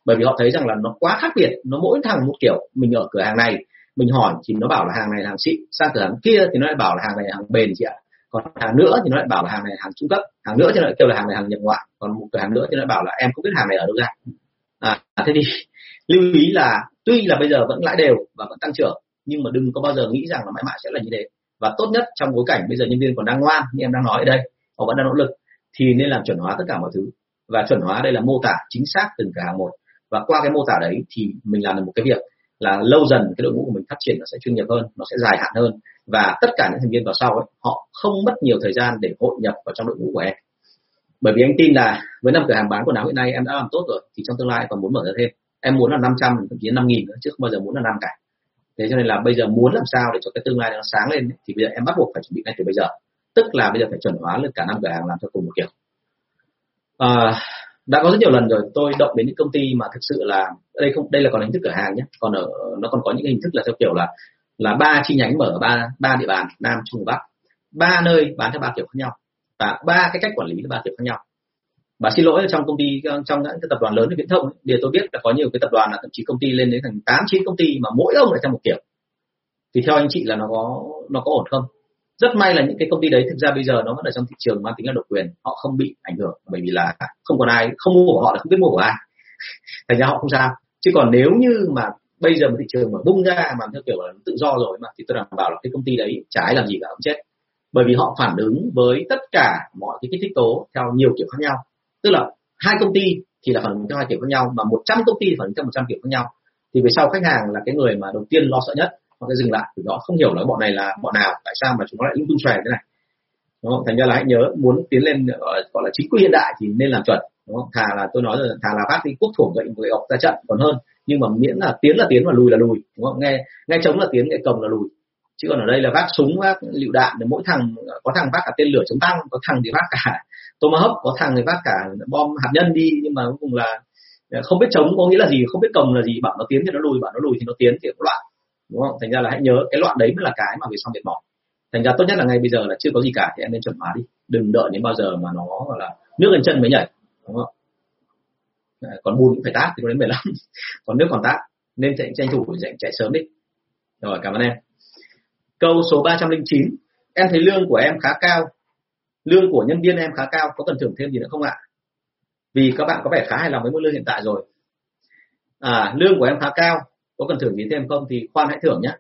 Bởi vì họ thấy rằng là nó quá khác biệt, nó mỗi thằng một kiểu. Mình ở cửa hàng này, mình hỏi thì nó bảo là hàng này là hàng xịn sang cửa hàng kia thì nó lại bảo là hàng này là hàng bền chị ạ. Còn hàng nữa thì nó lại bảo là hàng này là hàng trung cấp, hàng nữa thì nó lại kêu là hàng này hàng nhập ngoại. Còn một cửa hàng nữa thì nó lại bảo là em không biết hàng này ở đâu ra. À thế thì lưu ý là tuy là bây giờ vẫn lãi đều và vẫn tăng trưởng, nhưng mà đừng có bao giờ nghĩ rằng là mãi mãi sẽ là như thế và tốt nhất trong bối cảnh bây giờ nhân viên còn đang ngoan, như em đang nói ở đây, họ vẫn đang nỗ lực, thì nên làm chuẩn hóa tất cả mọi thứ. Và chuẩn hóa đây là mô tả chính xác từng cửa hàng một. Và qua cái mô tả đấy thì mình làm được một cái việc là lâu dần cái đội ngũ của mình phát triển nó sẽ chuyên nghiệp hơn, nó sẽ dài hạn hơn. Và tất cả những thành viên vào sau ấy, họ không mất nhiều thời gian để hội nhập vào trong đội ngũ của em. Bởi vì anh tin là với năm cửa hàng bán quần áo hiện nay em đã làm tốt rồi, thì trong tương lai còn muốn mở ra thêm. Em muốn là 500 thậm chí 5 nghìn nữa, chứ không bao giờ muốn là năm cả thế cho nên là bây giờ muốn làm sao để cho cái tương lai nó sáng lên thì bây giờ em bắt buộc phải chuẩn bị ngay từ bây giờ. Tức là bây giờ phải chuẩn hóa được cả năm cửa hàng làm theo cùng một kiểu. À, đã có rất nhiều lần rồi tôi động đến những công ty mà thực sự là đây không đây là còn hình thức cửa hàng nhé. Còn ở nó còn có những hình thức là theo kiểu là là ba chi nhánh mở ba ba địa bàn nam trung bắc. Ba nơi bán theo ba kiểu khác nhau. Và ba cái cách quản lý là ba kiểu khác nhau và xin lỗi trong công ty, trong những cái tập đoàn lớn viễn thông thì tôi biết là có nhiều cái tập đoàn là thậm chí công ty lên đến thành tám, chín công ty mà mỗi ông lại theo một kiểu. Thì theo anh chị là nó có nó có ổn không? Rất may là những cái công ty đấy thực ra bây giờ nó vẫn ở trong thị trường mang tính là độc quyền, họ không bị ảnh hưởng bởi vì là không còn ai, không mua của họ là không biết mua của ai. Thành ra họ không sao. Chứ còn nếu như mà bây giờ một thị trường mà bung ra mà theo kiểu là tự do rồi mà, thì tôi đảm bảo là cái công ty đấy chả ai làm gì cả cũng chết. Bởi vì họ phản ứng với tất cả mọi cái kích thích tố theo nhiều kiểu khác nhau tức là hai công ty thì là phản ứng theo hai kiểu khác nhau, mà 100 công ty phản ứng theo 100 kiểu khác nhau. Thì về sau khách hàng là cái người mà đầu tiên lo sợ nhất, họ sẽ dừng lại. Từ đó không hiểu là bọn này là bọn nào, tại sao mà chúng nó lại lung tung xòe thế này. Đúng không? Thành ra là hãy nhớ, muốn tiến lên ờ, gọi là chính quy hiện đại thì nên làm chuẩn. Đúng không? Thà là tôi nói rồi, thà là phát đi quốc thủng gậy gậy ọc ra trận còn hơn. Nhưng mà miễn là tiến là tiến và lùi là lùi, đúng không? Nghe nghe chống là tiến, nghe cầm là lùi. Chứ còn ở đây là vác súng vác lựu đạn thì mỗi thằng, có thằng vác cả tên lửa chống tăng, có thằng thì vác cả tomahawk có thằng người vác cả bom hạt nhân đi nhưng mà cuối cùng là ờ, không biết chống có nghĩa là gì không biết cầm là gì bảo nó tiến thì nó lùi bảo nó lùi thì nó tiến thì nó loạn. Đúng không? Thành ra là hãy nhớ cái loạn đấy mới là cái mà về sau mệt mỏi. Thành ra tốt nhất là ngay bây giờ là chưa có gì cả thì em nên chuẩn hóa đi. Đừng đợi đến bao giờ mà nó gọi là nước lên chân mới nhảy đúng không? Ờ, còn bùn cũng phải tát thì có đến 15 còn nước còn tát nên chạy tranh thủ chạy, chạy sớm đi. Rồi cảm ơn em. Câu số 309 em thấy lương của em khá cao lương của nhân viên em khá cao, có cần thưởng thêm gì nữa không ạ? Vì các bạn có vẻ khá hài lòng với mức lương hiện tại rồi. À lương của em khá cao, có cần thưởng gì thêm không thì khoan hãy thưởng nhé.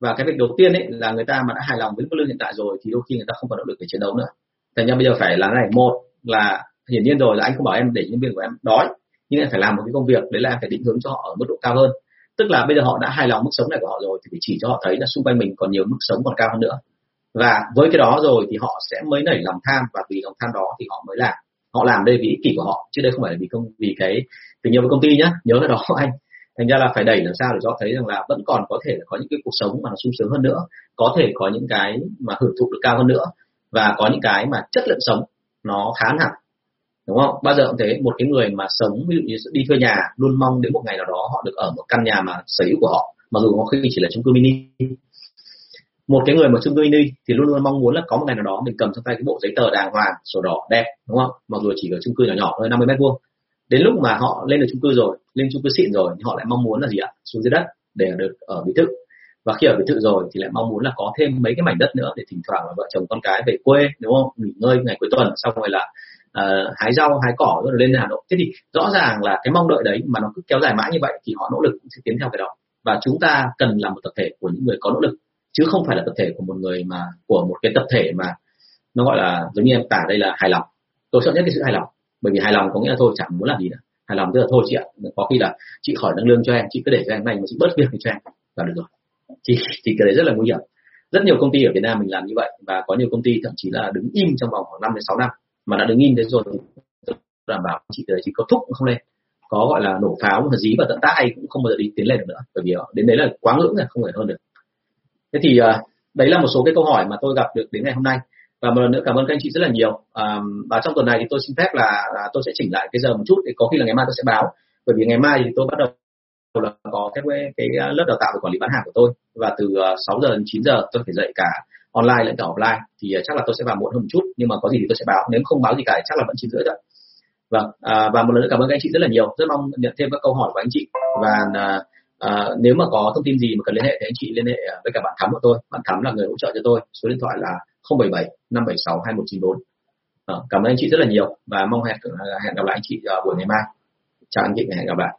Và cái việc đầu tiên ấy là người ta mà đã hài lòng với mức lương hiện tại rồi thì đôi khi người ta không còn động lực để chiến đấu nữa. Thành ra bây giờ phải là này, một là hiển nhiên rồi là anh không bảo em để nhân viên của em đói, nhưng em phải làm một cái công việc, đấy là em phải định hướng cho họ ở mức độ cao hơn. Tức là bây giờ họ đã hài lòng mức sống này của họ rồi thì phải chỉ cho họ thấy là xung quanh mình còn nhiều mức sống còn cao hơn nữa và với cái đó rồi thì họ sẽ mới nảy lòng tham, và vì lòng tham đó thì họ mới làm. Họ làm đây vì ích kỷ của họ, chứ đây không phải là vì công, vì cái tình yêu với công ty nhá. Nhớ cái đó, anh. Thành ra là phải đẩy làm sao để cho thấy rằng là vẫn còn có thể có những cái cuộc sống mà nó sung sướng hơn nữa, có thể có những cái mà hưởng thụ được cao hơn nữa, và có những cái mà chất lượng sống nó khá hẳn đúng không? Bao giờ cũng thế, một cái người mà sống, ví dụ như đi thuê nhà, luôn mong đến một ngày nào đó họ được ở một căn nhà mà sở hữu của họ, mặc dù có khi chỉ là chung cư mini một cái người mà chung cư mini thì luôn luôn mong muốn là có một ngày nào đó mình cầm trong tay cái bộ giấy tờ đàng hoàng sổ đỏ đẹp đúng không? Mặc dù chỉ ở chung cư nhỏ nhỏ thôi 50 mét vuông. Đến lúc mà họ lên được chung cư rồi lên chung cư xịn rồi thì họ lại mong muốn là gì ạ? Xuống dưới đất để được ở biệt thự. Và khi ở biệt thự rồi thì lại mong muốn là có thêm mấy cái mảnh đất nữa để thỉnh thoảng là vợ chồng con cái về quê đúng không? Nghỉ ngơi ngày cuối tuần xong rồi là uh, hái rau hái cỏ rồi lên hà nội. Thế thì rõ ràng là cái mong đợi đấy mà nó cứ kéo dài mãi như vậy thì họ nỗ lực cũng sẽ tiến theo cái đó. Và chúng ta cần là một tập thể của những người có nỗ lực chứ không phải là tập thể của một người mà, của một cái tập thể mà nó gọi là giống như em tả đây là hài lòng. Tôi sợ nhất cái sự hài lòng, bởi vì hài lòng có nghĩa là thôi chẳng muốn làm gì nữa. Hài lòng tức là thôi chị ạ, có khi là chị khỏi nâng lương cho em, chị cứ để cho em này mà chị bớt việc cho em, là được rồi. Thì thì cái đấy rất là nguy hiểm. Rất nhiều công ty ở Việt Nam mình làm như vậy, và có nhiều công ty thậm chí là đứng im trong vòng khoảng 5 đến 6 năm, mà đã đứng im thế rồi đảm bảo chị đấy chỉ có thúc cũng không lên. Có gọi là nổ pháo, mà dí vào tận tay cũng không bao giờ đi tiến lên được nữa, bởi vì đến đấy là quá ngưỡng rồi không thể hơn được thế thì uh, đấy là một số cái câu hỏi mà tôi gặp được đến ngày hôm nay. Và một lần nữa cảm ơn các anh chị rất là nhiều. Um, và trong tuần này thì tôi xin phép là, là tôi sẽ chỉnh lại cái giờ một chút thì có khi là ngày mai tôi sẽ báo. Bởi vì ngày mai thì tôi bắt đầu là có cái cái lớp đào tạo về quản lý bán hàng của tôi. Và từ ờ, 6 giờ đến 9 giờ tôi phải dạy cả online lẫn cả offline. Thì chắc là tôi sẽ vào muộn hơn một chút nhưng mà có gì thì tôi sẽ báo. Nếu không báo gì cả chắc là vẫn chín rưỡi thôi. Vâng à, và một lần nữa cảm ơn các anh chị rất là nhiều. Rất mong nhận thêm các câu hỏi của anh chị. Và à, à, nếu mà có thông tin gì mà cần liên hệ thì anh chị liên hệ à, với cả bạn thắm của tôi. Bạn thắm là người hỗ trợ cho tôi. Số điện thoại là 077 576 2194 à, cảm ơn anh chị rất là nhiều và mong hẹn à, hẹn gặp lại anh chị ở buổi ngày mai. Chào anh chị và hẹn gặp lại.